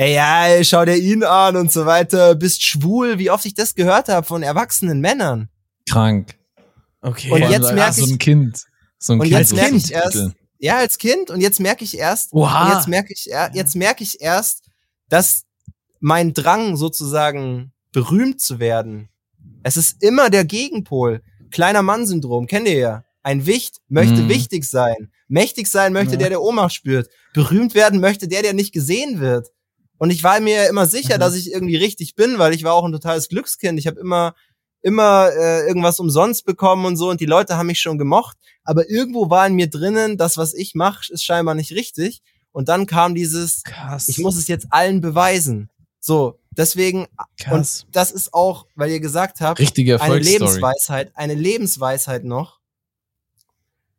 Ey, ja, schau dir ihn an und so weiter, bist schwul, wie oft ich das gehört habe von erwachsenen Männern. Krank. Okay. Und jetzt merke ich, so ein Kind. So ein und kind, jetzt merke ich erst, ja, als Kind, und jetzt merke ich erst, Oha. jetzt merke ich, jetzt merke ich erst, dass mein Drang sozusagen berühmt zu werden, es ist immer der Gegenpol. Kleiner Mann-Syndrom, kennt ihr ja. Ein Wicht möchte mm. wichtig sein. Mächtig sein möchte ja. der, der Ohnmacht spürt. Berühmt werden möchte der, der nicht gesehen wird. Und ich war mir immer sicher, mhm. dass ich irgendwie richtig bin, weil ich war auch ein totales Glückskind. Ich habe immer immer äh, irgendwas umsonst bekommen und so und die Leute haben mich schon gemocht, aber irgendwo war in mir drinnen, das was ich mache, ist scheinbar nicht richtig und dann kam dieses Krass. ich muss es jetzt allen beweisen. So, deswegen Krass. und das ist auch, weil ihr gesagt habt, Richtige eine Lebensweisheit, eine Lebensweisheit noch.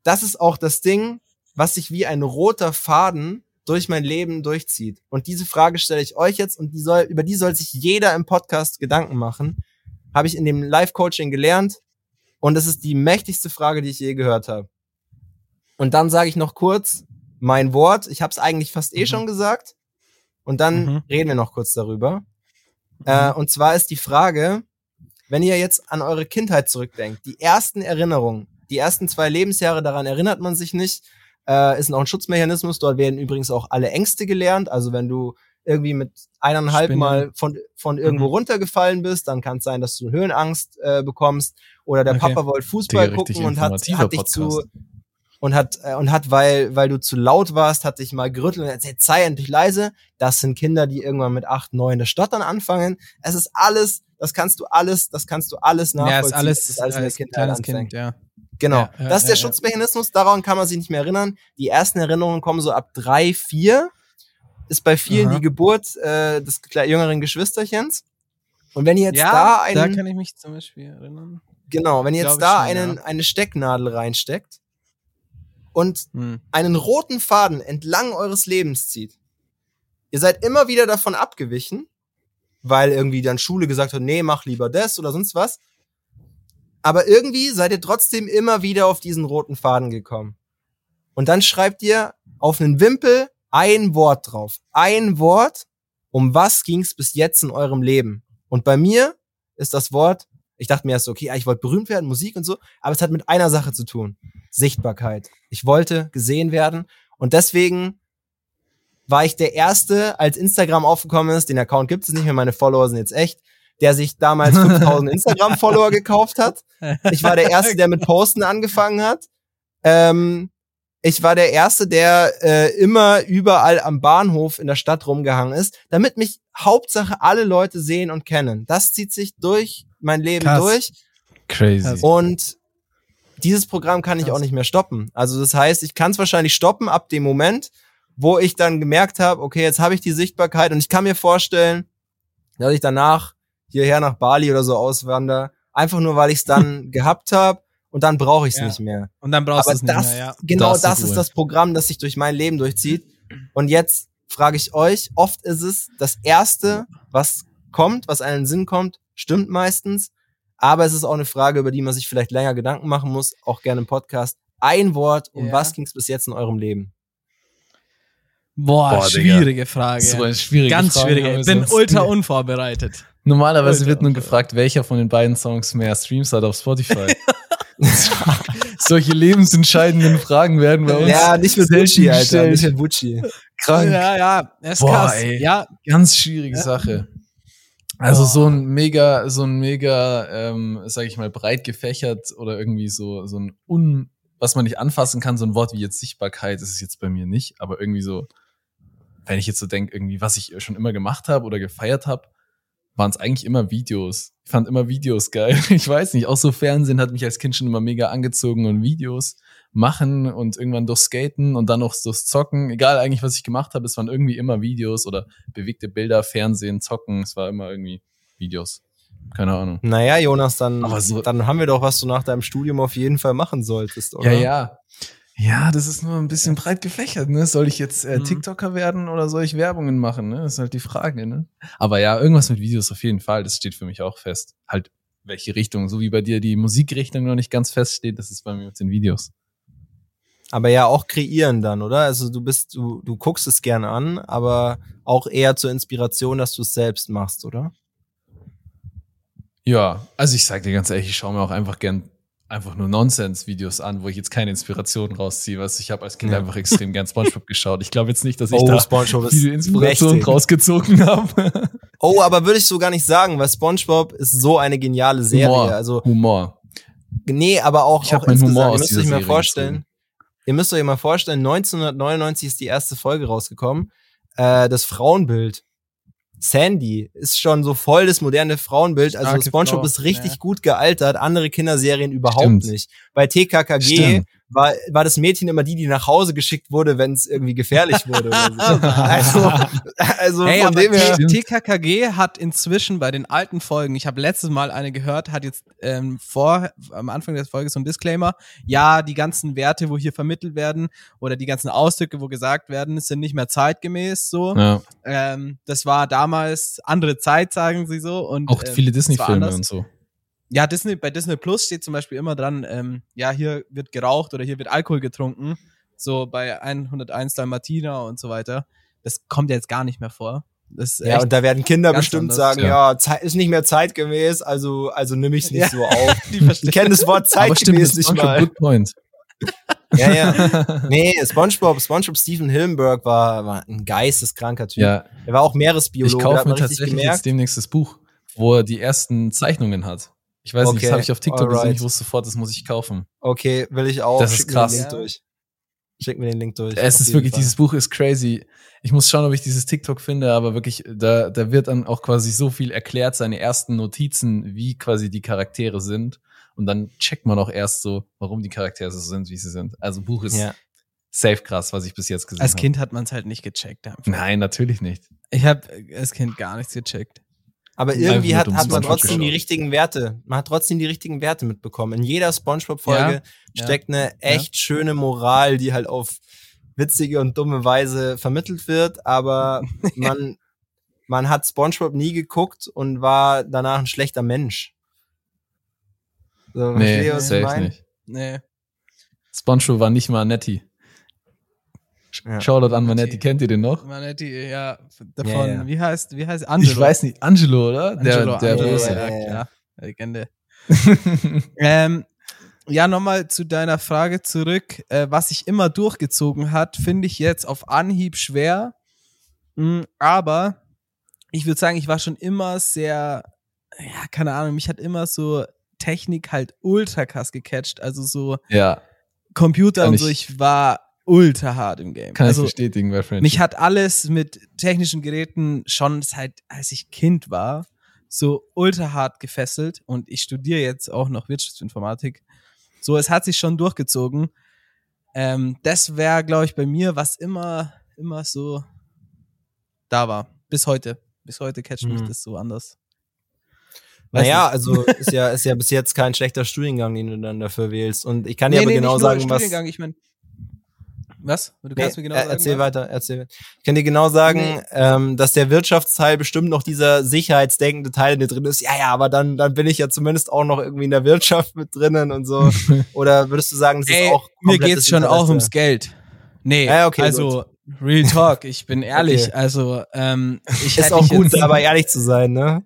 Das ist auch das Ding, was sich wie ein roter Faden durch mein Leben durchzieht? Und diese Frage stelle ich euch jetzt und die soll, über die soll sich jeder im Podcast Gedanken machen. Habe ich in dem Live-Coaching gelernt und es ist die mächtigste Frage, die ich je gehört habe. Und dann sage ich noch kurz mein Wort. Ich habe es eigentlich fast eh mhm. schon gesagt. Und dann mhm. reden wir noch kurz darüber. Mhm. Äh, und zwar ist die Frage, wenn ihr jetzt an eure Kindheit zurückdenkt, die ersten Erinnerungen, die ersten zwei Lebensjahre, daran erinnert man sich nicht äh, ist noch ein Schutzmechanismus. Dort werden übrigens auch alle Ängste gelernt. Also wenn du irgendwie mit eineinhalb Spinne. Mal von, von irgendwo mhm. runtergefallen bist, dann kann es sein, dass du Höhenangst äh, bekommst oder der okay. Papa wollte Fußball Digga, gucken und hat, hat dich zu und hat äh, und hat weil weil du zu laut warst, hat dich mal gerüttelt und erzählt, sei endlich leise. Das sind Kinder, die irgendwann mit acht, neun das Stottern anfangen. Es ist alles, das kannst du alles, das kannst du alles nachvollziehen. Ja, ist alles, das ist alles, alles in der Kindheit Kind, ja. Genau. Ja, ja, das ist der ja, Schutzmechanismus, daran kann man sich nicht mehr erinnern. Die ersten Erinnerungen kommen so ab drei, vier. Ist bei vielen Aha. die Geburt äh, des jüngeren Geschwisterchens. Und wenn ihr jetzt da einen. Da kann ich mich zum Beispiel erinnern. Genau, wenn ihr jetzt da schon, einen, eine Stecknadel reinsteckt und hm. einen roten Faden entlang eures Lebens zieht. Ihr seid immer wieder davon abgewichen, weil irgendwie dann Schule gesagt hat, nee, mach lieber das oder sonst was aber irgendwie seid ihr trotzdem immer wieder auf diesen roten Faden gekommen. Und dann schreibt ihr auf einen Wimpel ein Wort drauf. Ein Wort, um was ging's bis jetzt in eurem Leben? Und bei mir ist das Wort, ich dachte mir erst so, okay, ich wollte berühmt werden, Musik und so, aber es hat mit einer Sache zu tun. Sichtbarkeit. Ich wollte gesehen werden und deswegen war ich der Erste, als Instagram aufgekommen ist, den Account gibt es nicht mehr, meine Follower sind jetzt echt, der sich damals 5000 Instagram-Follower gekauft hat. Ich war der Erste, der mit Posten angefangen hat. Ähm, ich war der Erste, der äh, immer überall am Bahnhof in der Stadt rumgehangen ist, damit mich Hauptsache alle Leute sehen und kennen. Das zieht sich durch mein Leben Krass. durch. Crazy. Und dieses Programm kann ich Krass. auch nicht mehr stoppen. Also das heißt, ich kann es wahrscheinlich stoppen ab dem Moment, wo ich dann gemerkt habe, okay, jetzt habe ich die Sichtbarkeit und ich kann mir vorstellen, dass ich danach hierher nach Bali oder so auswandere, einfach nur weil ich es dann gehabt habe und dann brauche ich es Ja. nicht mehr. Und dann brauchst du Aber es nicht das, mehr, ja. genau Das das, ist ist das Programm, das sich durch mein Leben durchzieht. Und jetzt frage ich euch, oft ist es das Erste, was kommt, was einen in den Sinn kommt, stimmt meistens. Aber es ist auch eine Frage, über die man sich vielleicht länger Gedanken machen muss, auch gerne im Podcast. Ein Wort, um Ja. was ging es bis jetzt in eurem Leben? Boah, Boah, Digga. schwierige Frage. So eine schwierige Ganz Frage schwierige. Ich bin ultra unvorbereitet. Normalerweise wird unvorbereitet. gefragt, welcher von den beiden Songs mehr Streams hat auf Spotify. Solche lebensentscheidenden Fragen werden bei uns Ja, nicht mit Gucci, Alter. Nicht mit Gucci. krank. Ja, ja, es ist Boah, krass. ey. Ja, Ganz schwierige Ja. Sache. Also Boah. so ein mega, so ein mega, ähm, sag ich mal, breit gefächert oder irgendwie so, so ein un, was man nicht anfassen kann, so ein Wort wie jetzt Sichtbarkeit, ist es jetzt bei mir nicht, aber irgendwie so, wenn ich jetzt so denke, irgendwie, was ich schon immer gemacht habe oder gefeiert habe, waren es eigentlich immer Videos. Ich fand immer Videos geil. Ich weiß nicht, auch so Fernsehen hat mich als Kind schon immer mega angezogen und Videos machen und irgendwann durch Skaten und dann noch durchs Zocken. Egal eigentlich, was ich gemacht habe, es waren irgendwie immer Videos oder bewegte Bilder, Fernsehen, Zocken. Es war immer irgendwie Videos. Keine Ahnung. Naja, Jonas, dann, so- dann haben wir doch, was du nach deinem Studium auf jeden Fall machen solltest, oder? Ja, ja. Ja, das ist nur ein bisschen breit gefächert, ne? Soll ich jetzt äh, Mhm. TikToker werden oder soll ich Werbungen machen, ne? Das ist halt die Frage, ne? Aber ja, irgendwas mit Videos auf jeden Fall, das steht für mich auch fest. Halt, welche Richtung, so wie bei dir die Musikrichtung noch nicht ganz feststeht, das ist bei mir mit den Videos. Aber ja, auch kreieren dann, oder? Also du bist, du, du guckst es gerne an, aber auch eher zur Inspiration, dass du es selbst machst, oder? Ja, also ich sag dir ganz ehrlich, ich schaue mir auch einfach gern einfach nur Nonsense-Videos an, wo ich jetzt keine Inspiration rausziehe. Du, ich habe als Kind Ja. einfach extrem gern SpongeBob geschaut. Ich glaube jetzt nicht, dass ich Oh, da SpongeBob ist viel Inspiration mächtig. rausgezogen habe. Oh, aber würde ich so gar nicht sagen, weil SpongeBob ist so eine geniale Serie. Humor. Also, Humor. nee, aber auch, Ich auch meinen Humor aus Ihr müsst dieser euch mal Serie vorstellen, gezogen. ihr müsst euch mal vorstellen, 1999 ist die erste Folge rausgekommen. Äh, das Frauenbild. Sandy ist schon so voll das moderne Frauenbild. Also Starke SpongeBob Frau, ist richtig ja. gut gealtert, andere Kinderserien überhaupt Stimmt. nicht. Bei TKKG Stimmt. War, war das Mädchen immer die, die nach Hause geschickt wurde, wenn es irgendwie gefährlich wurde. Oder so. also, also Ey, von dem her. TKKG hat inzwischen bei den alten Folgen, ich habe letztes Mal eine gehört, hat jetzt ähm, vor am Anfang der Folge so ein Disclaimer. Ja, die ganzen Werte, wo hier vermittelt werden oder die ganzen Ausdrücke, wo gesagt werden, sind nicht mehr zeitgemäß so. Ja. Ähm, das war damals andere Zeit, sagen sie so. Und Auch ähm, viele Disney-Filme und so. Ja, Disney, bei Disney Plus steht zum Beispiel immer dran, ähm, ja, hier wird geraucht oder hier wird Alkohol getrunken. So bei 101 Dalmatiner und so weiter. Das kommt jetzt gar nicht mehr vor. Ja, und da werden Kinder bestimmt anders, sagen, ja. ja, ist nicht mehr zeitgemäß, also, also nimm ich's nicht Ja. so auf. die Die kennen das Wort zeitgemäß nicht mal. Good Point. Ja, ja. Nee, SpongeBob, SpongeBob Stephen Hillenburg war, war ein geisteskranker Typ. Ja, Er war auch ich Meeresbiologe, da kaufe mir tatsächlich gemerkt. jetzt demnächst das Buch, wo er die ersten Zeichnungen hat. Ich weiß nicht, Okay, das habe ich auf TikTok gesehen, alright. ich wusste sofort, das muss ich kaufen. Okay, will ich auch. Das ist Schick krass. Mir den Link durch. Schick mir den Link durch. Es ist wirklich, Fall. dieses Buch ist crazy. Ich muss schauen, ob ich dieses TikTok finde, aber wirklich, da, da wird dann auch quasi so viel erklärt, seine ersten Notizen, wie quasi die Charaktere sind. Und dann checkt man auch erst so, warum die Charaktere so sind, wie sie sind. Also Buch ist Ja. safe krass, was ich bis jetzt gesehen Als habe. Kind hat man es halt nicht gecheckt. einfach. Nein, natürlich nicht. Ich habe als Kind gar nichts gecheckt. Aber irgendwie hat, hat man trotzdem die richtigen Werte. Man hat trotzdem die richtigen Werte mitbekommen. In jeder SpongeBob-Folge Ja, steckt eine echt schöne Moral, die halt auf witzige und dumme Weise vermittelt wird, aber man, man hat SpongeBob nie geguckt und war danach ein schlechter Mensch. So, Nee, versteht ihr, was ich safe mein? nicht. Nee. SpongeBob war nicht mal Nettie. Ja. Shoutout an Manetti. Manetti, kennt ihr den noch? Manetti, ja, davon, Ja, ja. wie heißt, wie heißt Angelo? Ich weiß nicht, Angelo, oder? Angelo, der der Angelo, ja, Ja, ja. klar. Legende. Ähm, ja, nochmal zu deiner Frage zurück. Äh, was sich immer durchgezogen hat, finde ich jetzt auf Anhieb schwer. Mm, aber ich würde sagen, ich war schon immer sehr, ja, keine Ahnung, mich hat immer so Technik halt ultra krass gecatcht. Also so ja, Computer und ich- so, ich war ultra hart im Game. kann also ich bestätigen bei Friendship. mich hat alles mit technischen Geräten schon seit, als ich Kind war, so ultra hart gefesselt und ich studiere jetzt auch noch Wirtschaftsinformatik. So, es hat sich schon durchgezogen. Ähm, das wäre, glaube ich, bei mir, was immer immer so da war. Bis heute. Bis heute catcht mich Mhm. das so anders. Weiß Naja, nicht. also ist ja, ist ja bis jetzt kein schlechter Studiengang, den du dann dafür wählst. Und ich kann dir aber genau nicht nur sagen, was. Ich mein, was? Du Nee, kannst mir genau sagen, erzähl was? weiter, erzähl. Ich kann dir genau sagen, Nee. ähm, dass der Wirtschaftsteil bestimmt noch dieser sicherheitsdenkende Teil in dir drin ist. Ja, ja, aber dann, dann bin ich ja zumindest auch noch irgendwie in der Wirtschaft mit drinnen und so. Oder würdest du sagen, das Ey, ist auch mir geht's schon auch Interesse? ums Geld. Nee, Ja, okay, also Real Talk, ich bin ehrlich, Okay. also ähm, ich Ist auch gut, jetzt, aber ehrlich zu sein, ne?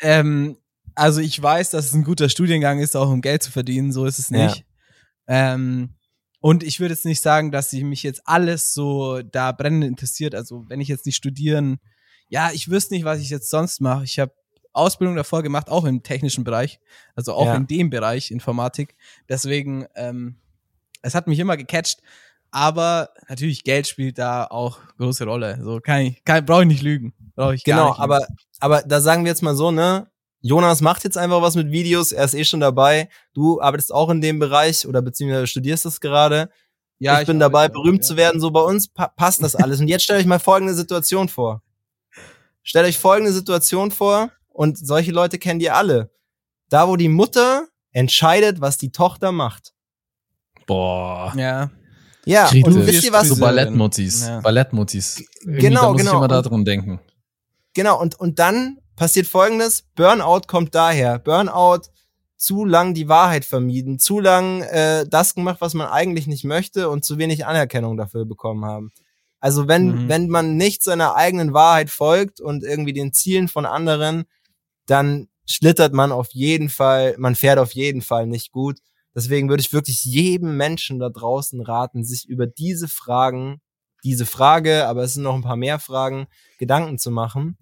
ähm, also ich weiß, dass es ein guter Studiengang ist, auch um Geld zu verdienen, so ist es Ja. nicht. Ähm, und ich würde jetzt nicht sagen, dass ich mich jetzt alles so da brennend interessiert. Also wenn ich jetzt nicht studieren, ja, ich wüsste nicht, was ich jetzt sonst mache. Ich habe Ausbildung davor gemacht, auch im technischen Bereich, also auch Ja. in dem Bereich Informatik. Deswegen, ähm, es hat mich immer gecatcht. Aber natürlich Geld spielt da auch große Rolle. So kann ich, kann, brauche ich nicht lügen. Brauche ich gar Genau, nicht lügen. aber, aber da sagen wir jetzt mal so, ne? Jonas macht jetzt einfach was mit Videos, er ist eh schon dabei. Du arbeitest auch in dem Bereich oder beziehungsweise studierst es gerade. ja, ich bin dabei, berühmt ja. zu werden. So bei uns pa passt das alles. Und jetzt stellt euch mal folgende Situation vor. Stellt euch folgende Situation vor und solche Leute kennt ihr alle. Da, wo die Mutter entscheidet, was die Tochter macht. Boah. Ja. Ja, Kritisch. und wisst ihr was? So Friseurin. Ballettmutis. Ja. Ballettmutis. Genau, da muss genau. ich immer da Und- dran denken. Genau, und, und dann passiert folgendes, Burnout kommt daher. Burnout, zu lang die Wahrheit vermieden, zu lang äh, das gemacht, was man eigentlich nicht möchte und zu wenig Anerkennung dafür bekommen haben. Also wenn, Mhm. wenn man nicht seiner eigenen Wahrheit folgt und irgendwie den Zielen von anderen, dann schlittert man auf jeden Fall, man fährt auf jeden Fall nicht gut. Deswegen würde ich wirklich jedem Menschen da draußen raten, sich über diese Fragen, diese Frage, aber es sind noch ein paar mehr Fragen, Gedanken zu machen.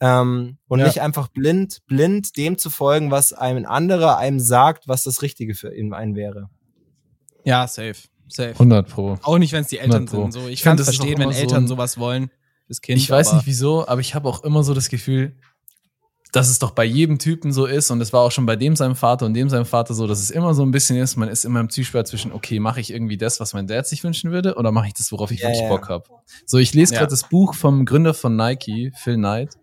Ähm, und Ja. nicht einfach blind, blind dem zu folgen, was einem ein anderer einem sagt, was das Richtige für ihn einen wäre. Ja, safe. Safe. 100 Pro. Auch nicht, wenn es die Eltern 100 Pro. sind. So, ich Ich kann ist verstehen, wenn so Eltern ein- sowas wollen. Das Kind. Ich weiß nicht wieso, aber ich habe auch immer so das Gefühl, dass es doch bei jedem Typen so ist und es war auch schon bei dem seinem Vater und dem seinem Vater so, dass es immer so ein bisschen ist, man ist immer im Zwiespalt zwischen, okay, mache ich irgendwie das, was mein Dad sich wünschen würde oder mache ich das, worauf ich Ja, wirklich. Bock habe. So, ich lese Ja. gerade das Buch vom Gründer von Nike, Phil Knight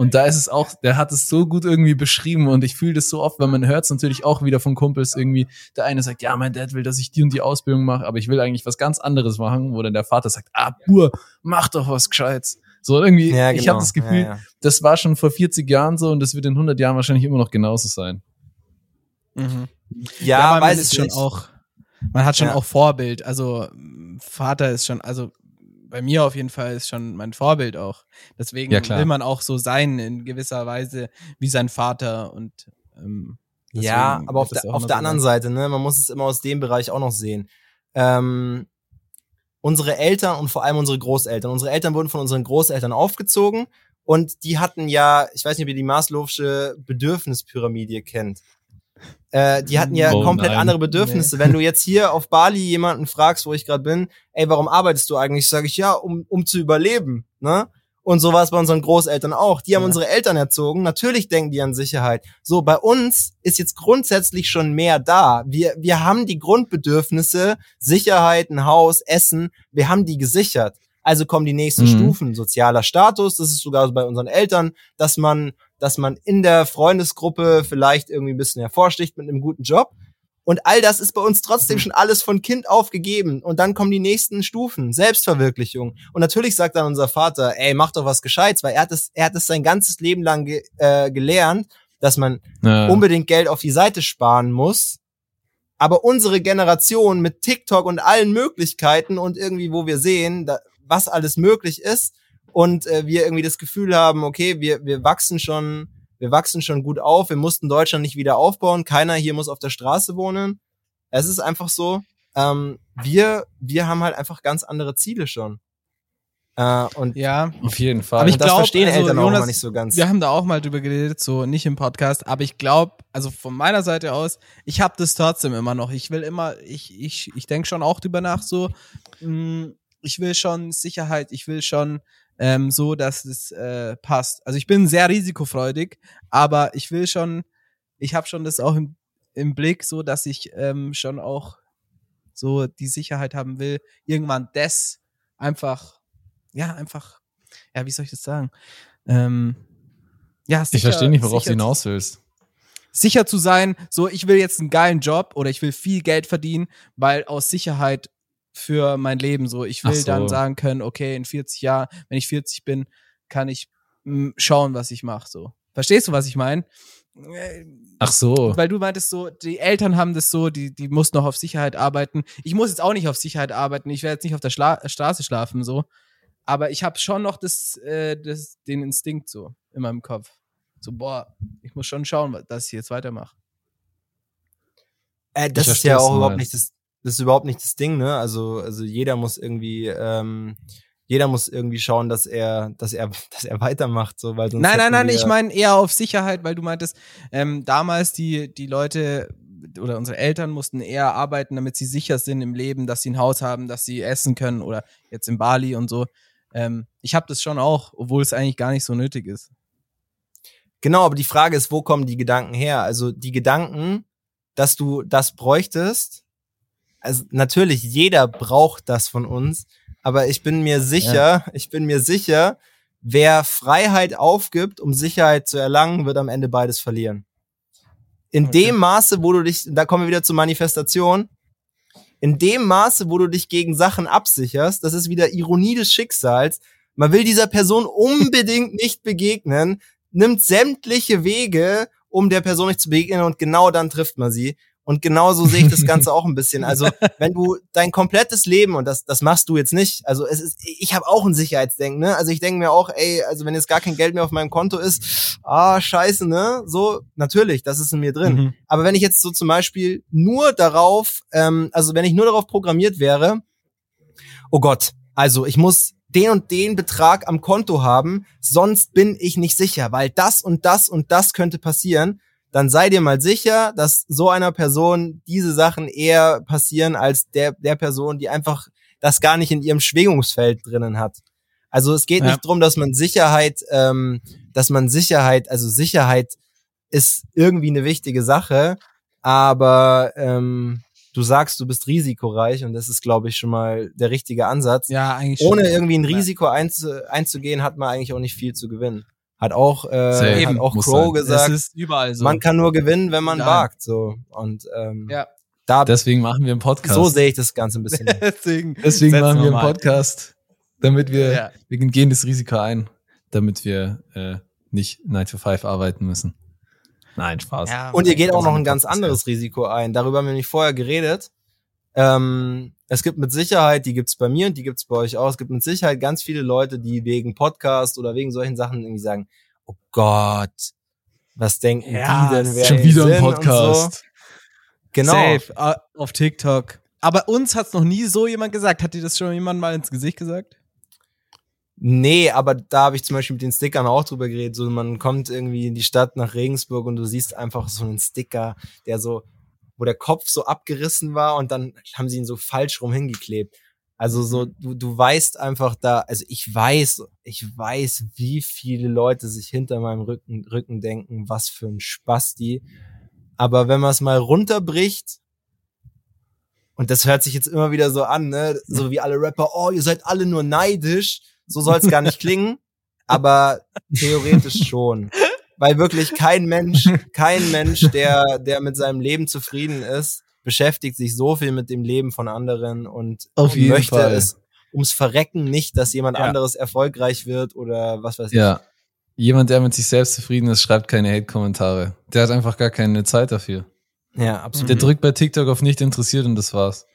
und da ist es auch, der hat es so gut irgendwie beschrieben und ich fühle das so oft, weil man hört es natürlich auch wieder von Kumpels irgendwie, der eine sagt, ja, mein Dad will, dass ich die und die Ausbildung mache, aber ich will eigentlich was ganz anderes machen, wo dann der Vater sagt, ah, Bur, mach doch was Gescheites. So irgendwie, Ja, ich genau. habe das Gefühl, Ja, ja. das war schon vor 40 Jahren so und das wird in 100 Jahren wahrscheinlich immer noch genauso sein. Mhm. Ja, aber man weiß ist ich schon nicht. auch, man hat schon Ja. auch Vorbild. Also Vater ist schon, also bei mir auf jeden Fall ist schon mein Vorbild auch. Deswegen Ja, klar. will man auch so sein in gewisser Weise wie sein Vater und ähm, Ja, aber auf der, auf der anderen. Seite, ne, man muss es immer aus dem Bereich auch noch sehen. Ähm, unsere Eltern und vor allem unsere Großeltern. Unsere Eltern wurden von unseren Großeltern aufgezogen und die hatten ja, ich weiß nicht, ob ihr die Maslow'sche Bedürfnispyramide kennt. Äh, die hatten ja Oh komplett nein. andere Bedürfnisse. Wenn du jetzt hier auf Bali jemanden fragst, wo ich gerade bin, ey, warum arbeitest du eigentlich? Sage ich, ja, um, um zu überleben. Ne? Und so war es bei unseren Großeltern auch. Die haben Ja. unsere Eltern erzogen. Natürlich denken die an Sicherheit. So, bei uns ist jetzt grundsätzlich schon mehr da. Wir, wir haben die Grundbedürfnisse, Sicherheit, ein Haus, Essen, wir haben die gesichert. Also kommen die nächsten Mhm. Stufen, sozialer Status, das ist sogar bei unseren Eltern, dass man, dass man in der Freundesgruppe vielleicht irgendwie ein bisschen hervorsticht mit einem guten Job. Und all das ist bei uns trotzdem schon alles von Kind auf gegeben. Und dann kommen die nächsten Stufen, Selbstverwirklichung. Und natürlich sagt dann unser Vater, ey, mach doch was Gescheites, weil er hat es, er hat es sein ganzes Leben lang ge äh, gelernt, dass man Ja. unbedingt Geld auf die Seite sparen muss. Aber unsere Generation mit TikTok und allen Möglichkeiten und irgendwie, wo wir sehen, da, was alles möglich ist und äh, wir irgendwie das Gefühl haben, okay, wir, wir wachsen schon, wir wachsen schon gut auf, wir mussten Deutschland nicht wieder aufbauen, keiner hier muss auf der Straße wohnen. Es ist einfach so, ähm, wir, wir haben halt einfach ganz andere Ziele schon. Äh, und Ja, Auf jeden Fall. Aber ich und das glaub, verstehen also, Eltern auch Jonas, immer nicht so ganz. wir haben da auch mal drüber geredet, so nicht im Podcast, aber ich glaube, also von meiner Seite aus, ich habe das trotzdem immer noch. Ich will immer, ich, ich, ich denke schon auch drüber nach, so, mh, ich will schon Sicherheit, ich will schon ähm, so, dass es äh, passt. Also ich bin sehr risikofreudig, aber ich will schon, ich habe schon das auch im, im Blick, so dass ich ähm, schon auch so die Sicherheit haben will, irgendwann das einfach ja, einfach, ja, wie soll ich das sagen? Ähm, ja, ich verstehe nicht, worauf du sicher- hinaus willst. sicher zu sein, so ich will jetzt einen geilen Job oder ich will viel Geld verdienen, weil aus Sicherheit für mein Leben so, ich will so. dann sagen können, okay, in 40 Jahren, wenn ich 40 bin, kann ich mm, schauen, was ich mache so. Verstehst du, was ich meine? Äh, Ach so. Weil du meintest so, die Eltern haben das so, die, die mussten noch auf Sicherheit arbeiten. Ich muss jetzt auch nicht auf Sicherheit arbeiten. Ich werde jetzt nicht auf der Schla Straße schlafen, so. Aber ich habe schon noch das, äh, das, den Instinkt so in meinem Kopf. So, boah, ich muss schon schauen, dass ich jetzt weitermache. Äh, das ist ja auch überhaupt nicht das, das ist überhaupt nicht das Ding, ne? Also, also jeder muss irgendwie, ähm, jeder muss irgendwie schauen, dass er, dass er, dass er weitermacht, so, weil sonst Nein, nein, nein, ich meine eher auf Sicherheit, weil du meintest, ähm, damals die, die Leute oder unsere Eltern mussten eher arbeiten, damit sie sicher sind im Leben, dass sie ein Haus haben, dass sie essen können oder jetzt in Bali und so. Ähm, ich habe das schon auch, obwohl es eigentlich gar nicht so nötig ist. Genau, aber die Frage ist, wo kommen die Gedanken her? Also die Gedanken, dass du das bräuchtest, also natürlich, jeder braucht das von uns, aber ich bin mir sicher, ich bin mir sicher, wer Freiheit aufgibt, um Sicherheit zu erlangen, wird am Ende beides verlieren. In Okay. dem Maße, wo du dich, da kommen wir wieder zur Manifestation, in dem Maße, wo du dich gegen Sachen absicherst, das ist wieder Ironie des Schicksals, man will dieser Person unbedingt nicht begegnen, nimmt sämtliche Wege, um der Person nicht zu begegnen und genau dann trifft man sie. Und genauso sehe ich das Ganze auch ein bisschen. Also, wenn du dein komplettes Leben, und das, das machst du jetzt nicht, also es ist, ich habe auch ein Sicherheitsdenken, ne? Also ich denke mir auch, ey, also wenn jetzt gar kein Geld mehr auf meinem Konto ist, ah, scheiße, ne? So, natürlich, das ist in mir drin. Mhm. Aber wenn ich jetzt so zum Beispiel nur darauf, ähm, also wenn ich nur darauf programmiert wäre, oh Gott, also ich muss den und den Betrag am Konto haben, sonst bin ich nicht sicher, weil das und das und das könnte passieren, dann sei dir mal sicher, dass so einer Person diese Sachen eher passieren als der, der Person, die einfach das gar nicht in ihrem Schwingungsfeld drinnen hat. Also es geht Ja. nicht drum, dass man Sicherheit, ähm, dass man Sicherheit, also Sicherheit ist irgendwie eine wichtige Sache, aber ähm, du sagst, du bist risikoreich und das ist, glaube ich, schon mal der richtige Ansatz. Ja, eigentlich Ohne schon. irgendwie ein Ja. Risiko einzu einzugehen, hat man eigentlich auch nicht viel zu gewinnen. Hat auch, äh, hat auch Crow sein. gesagt, Es ist überall so. man kann nur gewinnen, wenn man Nein. wagt. So und ähm, ja, da Deswegen machen wir einen Podcast. so sehe ich das Ganze ein bisschen. deswegen. Deswegen setzen machen wir einen. Podcast, damit wir, Ja. wir gehen das Risiko ein, damit wir äh, nicht 9 to 5 arbeiten müssen. Nein, Spaß. Ja, Und ihr geht auch noch ein ganz anderes Risiko ein. Darüber haben wir nämlich vorher geredet. Ähm, es gibt mit Sicherheit, die gibt's bei mir und die gibt's bei euch auch. Es gibt mit Sicherheit ganz viele Leute, die wegen Podcast oder wegen solchen Sachen irgendwie sagen: Oh Gott, was denken Ja, die denn? Wer Schon wieder ein Podcast. So. Genau. Safe, äh, auf TikTok. Aber uns hat's noch nie so jemand gesagt. Hat dir das schon jemand mal ins Gesicht gesagt? Nee, aber da habe ich zum Beispiel mit den Stickern auch drüber geredet. So, man kommt irgendwie in die Stadt nach Regensburg und du siehst einfach so einen Sticker, der so, wo der Kopf so abgerissen war und dann haben sie ihn so falsch rum hingeklebt. Also so, du, du weißt einfach da, also ich weiß, ich weiß, wie viele Leute sich hinter meinem Rücken, Rücken denken, was für ein Spasti. Aber wenn man es mal runterbricht, und das hört sich jetzt immer wieder so an, ne? so wie alle Rapper, oh, ihr seid alle nur neidisch. So soll es gar nicht klingen, aber theoretisch schon. Weil wirklich kein Mensch, kein Mensch, der, der mit seinem Leben zufrieden ist, beschäftigt sich so viel mit dem Leben von anderen und möchte Fall. es ums Verrecken nicht, dass jemand Ja. anderes erfolgreich wird oder was weiß ich. Ja. Jemand, der mit sich selbst zufrieden ist, schreibt keine Hate-Kommentare. Der hat einfach gar keine Zeit dafür. Ja, absolut. Der drückt bei TikTok auf nicht interessiert und das war's.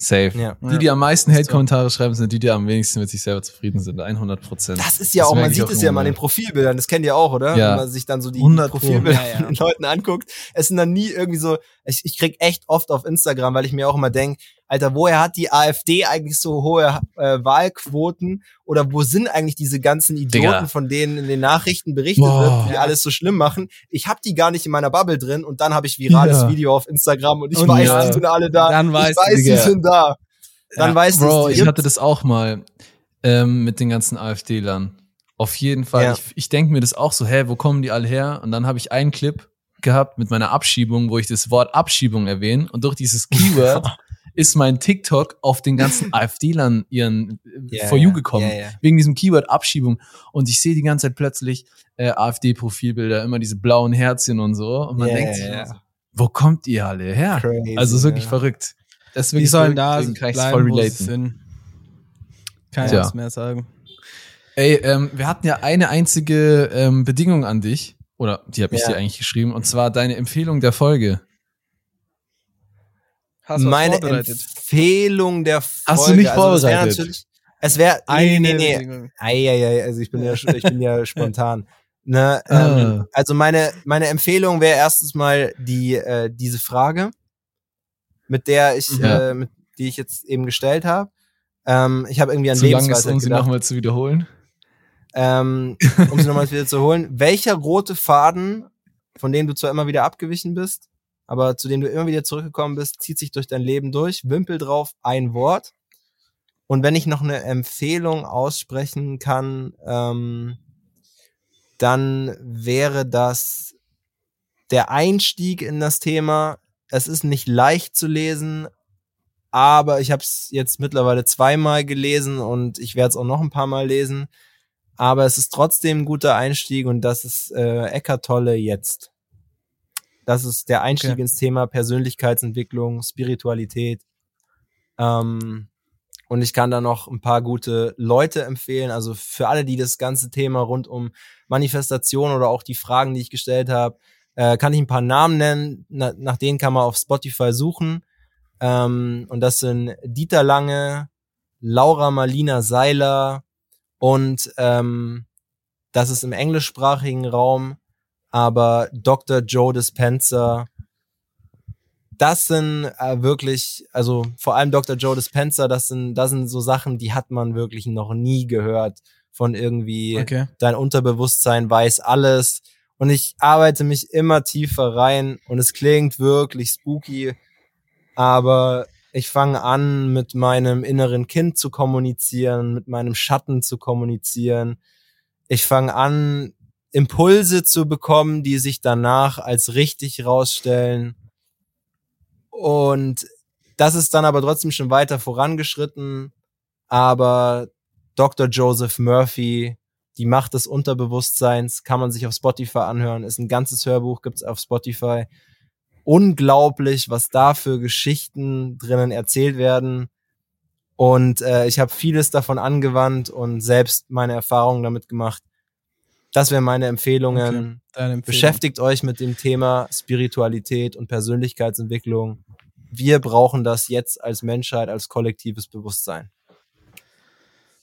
Safe. Ja. Die, die am meisten. Hate-Kommentare schreiben, sind die, die am wenigsten mit sich selber zufrieden sind. 100 Prozent. Das ist ja Das auch, man sieht auch es ja mal an mehr. den Profilbildern, das kennt ihr auch, oder? Ja. Wenn man sich dann so die 100 Pro. Profilbilder Ja, ja. von den Leuten anguckt. Es sind dann nie irgendwie so, ich, ich krieg echt oft auf Instagram, weil ich mir auch immer denk, Alter, woher hat die AfD eigentlich so hohe äh, Wahlquoten? Oder wo sind eigentlich diese ganzen Idioten, Digga. von denen in den Nachrichten berichtet Boah. wird, die alles so schlimm machen? Ich hab die gar nicht in meiner Bubble drin und dann habe ich virales Ja. Video auf Instagram und ich Und weiß, ja. die sind alle da. Dann ich weißt weiß, die sind da. Dann Ja. weißt du, Bro, ich hatte das auch mal ähm, mit den ganzen AfD-Lern. Auf jeden Fall. Ja. Ich, ich denke mir das auch so, hä, wo kommen die alle her? Und dann habe ich einen Clip gehabt mit meiner Abschiebung, wo ich das Wort Abschiebung erwähne und durch dieses Keyword ist mein TikTok auf den ganzen AfD-Lern ihren äh, Ja, For You ja, gekommen. ja, ja. Wegen diesem Keyword Abschiebung. Und ich sehe die ganze Zeit plötzlich äh, AfD-Profilbilder, immer diese blauen Herzchen und so. Und man Ja, denkt ja, sich, ja. so, wo kommt ihr alle her? Crazy, also ist wirklich ja. verrückt. Das ist Die wirklich sollen da deswegen kann bleiben, voll relaten. sind. Kann Tja. ich mehr sagen. Ey, ähm, wir hatten ja eine einzige ähm, Bedingung an dich. Oder die habe ich Ja. dir eigentlich geschrieben. Und zwar deine Empfehlung der Folge. Hast du Meine vorbereitet? Empfehlung der Folge. Hast du nicht also es wär vorbereitet? natürlich- Es wäre nee, nee, nee. Bedingung. Eieiei, also ich bin ja, ich bin ja spontan. Ne, Ah. ähm, also meine, meine Empfehlung wäre erstens mal die, äh, diese Frage, mit der ich, Ja. äh, mit, die ich jetzt eben gestellt habe. Ähm, ich habe irgendwie an Lebensweisheit um sie gedacht. nochmal zu wiederholen. Ähm, um sie nochmal wieder zu holen. Welcher rote Faden, von dem du zwar immer wieder abgewichen bist, aber zu dem du immer wieder zurückgekommen bist, zieht sich durch dein Leben durch, Wimpel drauf, ein Wort. Und wenn ich noch eine Empfehlung aussprechen kann, ähm, dann wäre das der Einstieg in das Thema. Es ist nicht leicht zu lesen, aber ich habe es jetzt mittlerweile zweimal gelesen und ich werde es auch noch ein paar Mal lesen. Aber es ist trotzdem ein guter Einstieg und das ist äh, Eckart Tolle jetzt. Das ist der Einstieg Okay. ins Thema Persönlichkeitsentwicklung, Spiritualität. Ähm, und ich kann da noch ein paar gute Leute empfehlen. Also für alle, die das ganze Thema rund um Manifestation oder auch die Fragen, die ich gestellt habe, äh, kann ich ein paar Namen nennen. Na, nach denen kann man auf Spotify suchen. Ähm, und das sind Dieter Lange, Laura Marlina Seiler und ähm, das ist im englischsprachigen Raum, aber Dr. Joe Dispenza. Das sind äh, wirklich, also vor allem Dr. Joe Dispenza, das sind, das sind so Sachen, die hat man wirklich noch nie gehört von irgendwie Okay. dein Unterbewusstsein weiß alles. Und ich arbeite mich immer tiefer rein und es klingt wirklich spooky, aber ich fange an, mit meinem inneren Kind zu kommunizieren, mit meinem Schatten zu kommunizieren. Ich fange an, Impulse zu bekommen, die sich danach als richtig rausstellen. Und das ist dann aber trotzdem schon weiter vorangeschritten. Aber Dr. Joseph Murphy, die Macht des Unterbewusstseins, kann man sich auf Spotify anhören. Ist ein ganzes Hörbuch, gibt's auf Spotify. Unglaublich, was da für Geschichten drinnen erzählt werden. Und äh, ich habe vieles davon angewandt und selbst meine Erfahrungen damit gemacht. Das wären meine Empfehlungen. Okay. Empfehlung. Beschäftigt euch mit dem Thema Spiritualität und Persönlichkeitsentwicklung. Wir brauchen das jetzt als Menschheit, als kollektives Bewusstsein.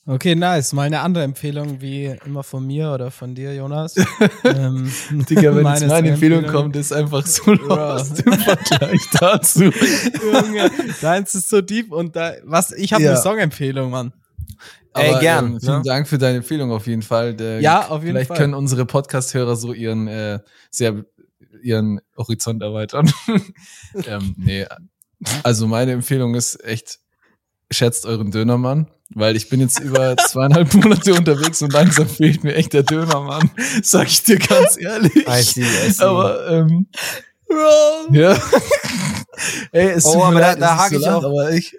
Okay, nice. Mal eine andere Empfehlung, wie immer von mir oder von dir, Jonas. ähm, Digga, wenn meine Empfehlung Empfehlung- kommt, ist einfach so lost im Vergleich dazu. Junge, deins ist so deep und da, was, ich habe Ja. eine Songempfehlung, Mann. Ey, Aber, gern, Ähm, vielen ne? Dank für deine Empfehlung auf jeden Fall. Der, Ja, auf jeden vielleicht Fall. können unsere Podcast-Hörer so ihren äh, sehr ihren Horizont erweitern. ähm, nee, also meine Empfehlung ist echt, schätzt euren Dönermann, weil ich bin jetzt über zweieinhalb Monate unterwegs und langsam fehlt mir echt der Dönermann, sag ich dir ganz ehrlich. I see, I see. Aber ähm, ja. Ey, es Oh, aber da- da hake ich auch- aber ich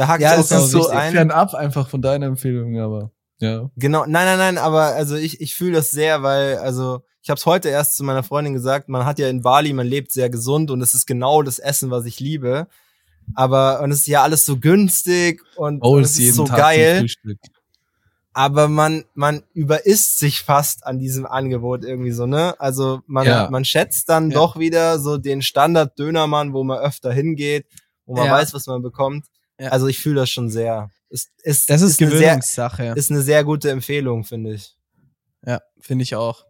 Da hakt ja, auch es ganz ist so ein. fernab einfach von deiner Empfehlung, aber ja. Genau, nein, nein, nein, aber also ich, ich fühle das sehr, weil, also ich habe es heute erst zu meiner Freundin gesagt, man hat ja in Bali, man lebt sehr gesund und es ist genau das Essen, was ich liebe. Aber, und es ist ja alles so günstig und, und es ist so Tag geil. aber man, man überisst sich fast an diesem Angebot irgendwie so, ne? Also man, Ja. man schätzt dann Ja. doch wieder so den Standard-Dönermann, wo man öfter hingeht, wo man Ja. weiß, was man bekommt. Ja. Also ich fühle das schon sehr. Ist, ist, Das ist, eine sehr, Gewöhnungssache. ist eine sehr gute Empfehlung, finde ich. Ja, finde ich auch.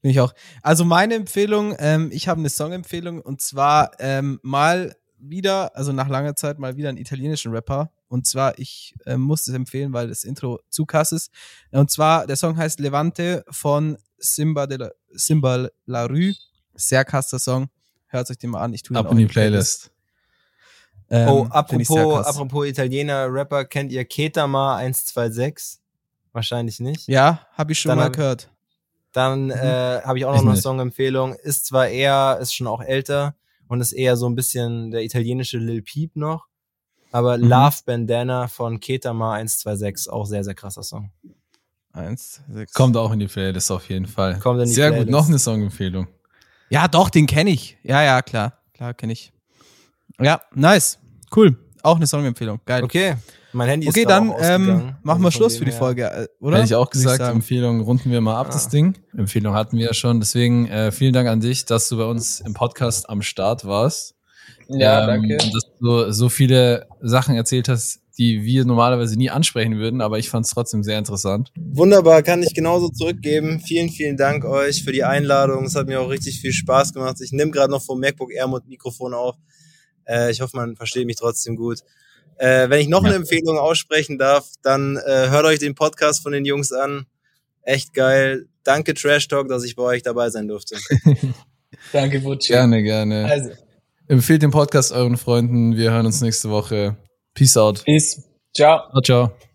Finde ich auch. Also meine Empfehlung, ähm, ich habe eine Songempfehlung und zwar ähm, mal wieder, also nach langer Zeit mal wieder einen italienischen Rapper. Und zwar, ich ähm, muss es empfehlen, weil das Intro zu krass ist. Und zwar, der Song heißt Levante von Simba de la, Simba La Rue. Sehr krasser Song. Hört euch den mal an. Ich tue den Ab auch in die Playlist. Ähm, oh, ich apropos, apropos Italiener, Rapper, kennt ihr Ketama 126? Wahrscheinlich nicht. Ja, habe ich schon Dann mal hab- gehört. Dann Mhm. äh, habe ich auch Ich noch eine nicht. Songempfehlung. Ist zwar eher, ist schon auch älter und ist eher so ein bisschen der italienische Lil Peep noch. Aber Mhm. Love Bandana von Ketama 126, auch sehr, sehr krasser Song. Eins, sechs. Kommt auch in die Playlist auf jeden Fall. Kommt in die Sehr gut, Playlist. noch eine Songempfehlung. Ja, doch, den kenne ich. Ja, ja, klar. Klar, kenne ich. Ja, nice. Cool. Auch eine Songempfehlung. Geil. Okay, mein Handy ist Okay, dann ähm, machen Also wir von Schluss für die Folge, äh, oder? Hätte ich auch gesagt, sagen. Empfehlung runden wir mal ab, das Ah. Ding. Empfehlung hatten wir ja schon. Deswegen äh, vielen Dank an dich, dass du bei uns im Podcast am Start warst. Ja, Ähm, danke. und Dass du so viele Sachen erzählt hast, die wir normalerweise nie ansprechen würden, aber ich fand es trotzdem sehr interessant. Wunderbar, kann ich genauso zurückgeben. Vielen, vielen Dank euch für die Einladung. Es hat mir auch richtig viel Spaß gemacht. Ich nehme gerade noch vom MacBook Air mit Mikrofon auf. Äh, ich hoffe, man versteht mich trotzdem gut. Äh, wenn ich noch Ja. eine Empfehlung aussprechen darf, dann äh, hört euch den Podcast von den Jungs an. Echt geil. Danke Trash Talk, dass ich bei euch dabei sein durfte. Danke, Butchi. Gerne, gerne. Also, Empfehlt den Podcast euren Freunden. Wir hören uns nächste Woche. Peace out. peace. Ciao. Ciao, ciao.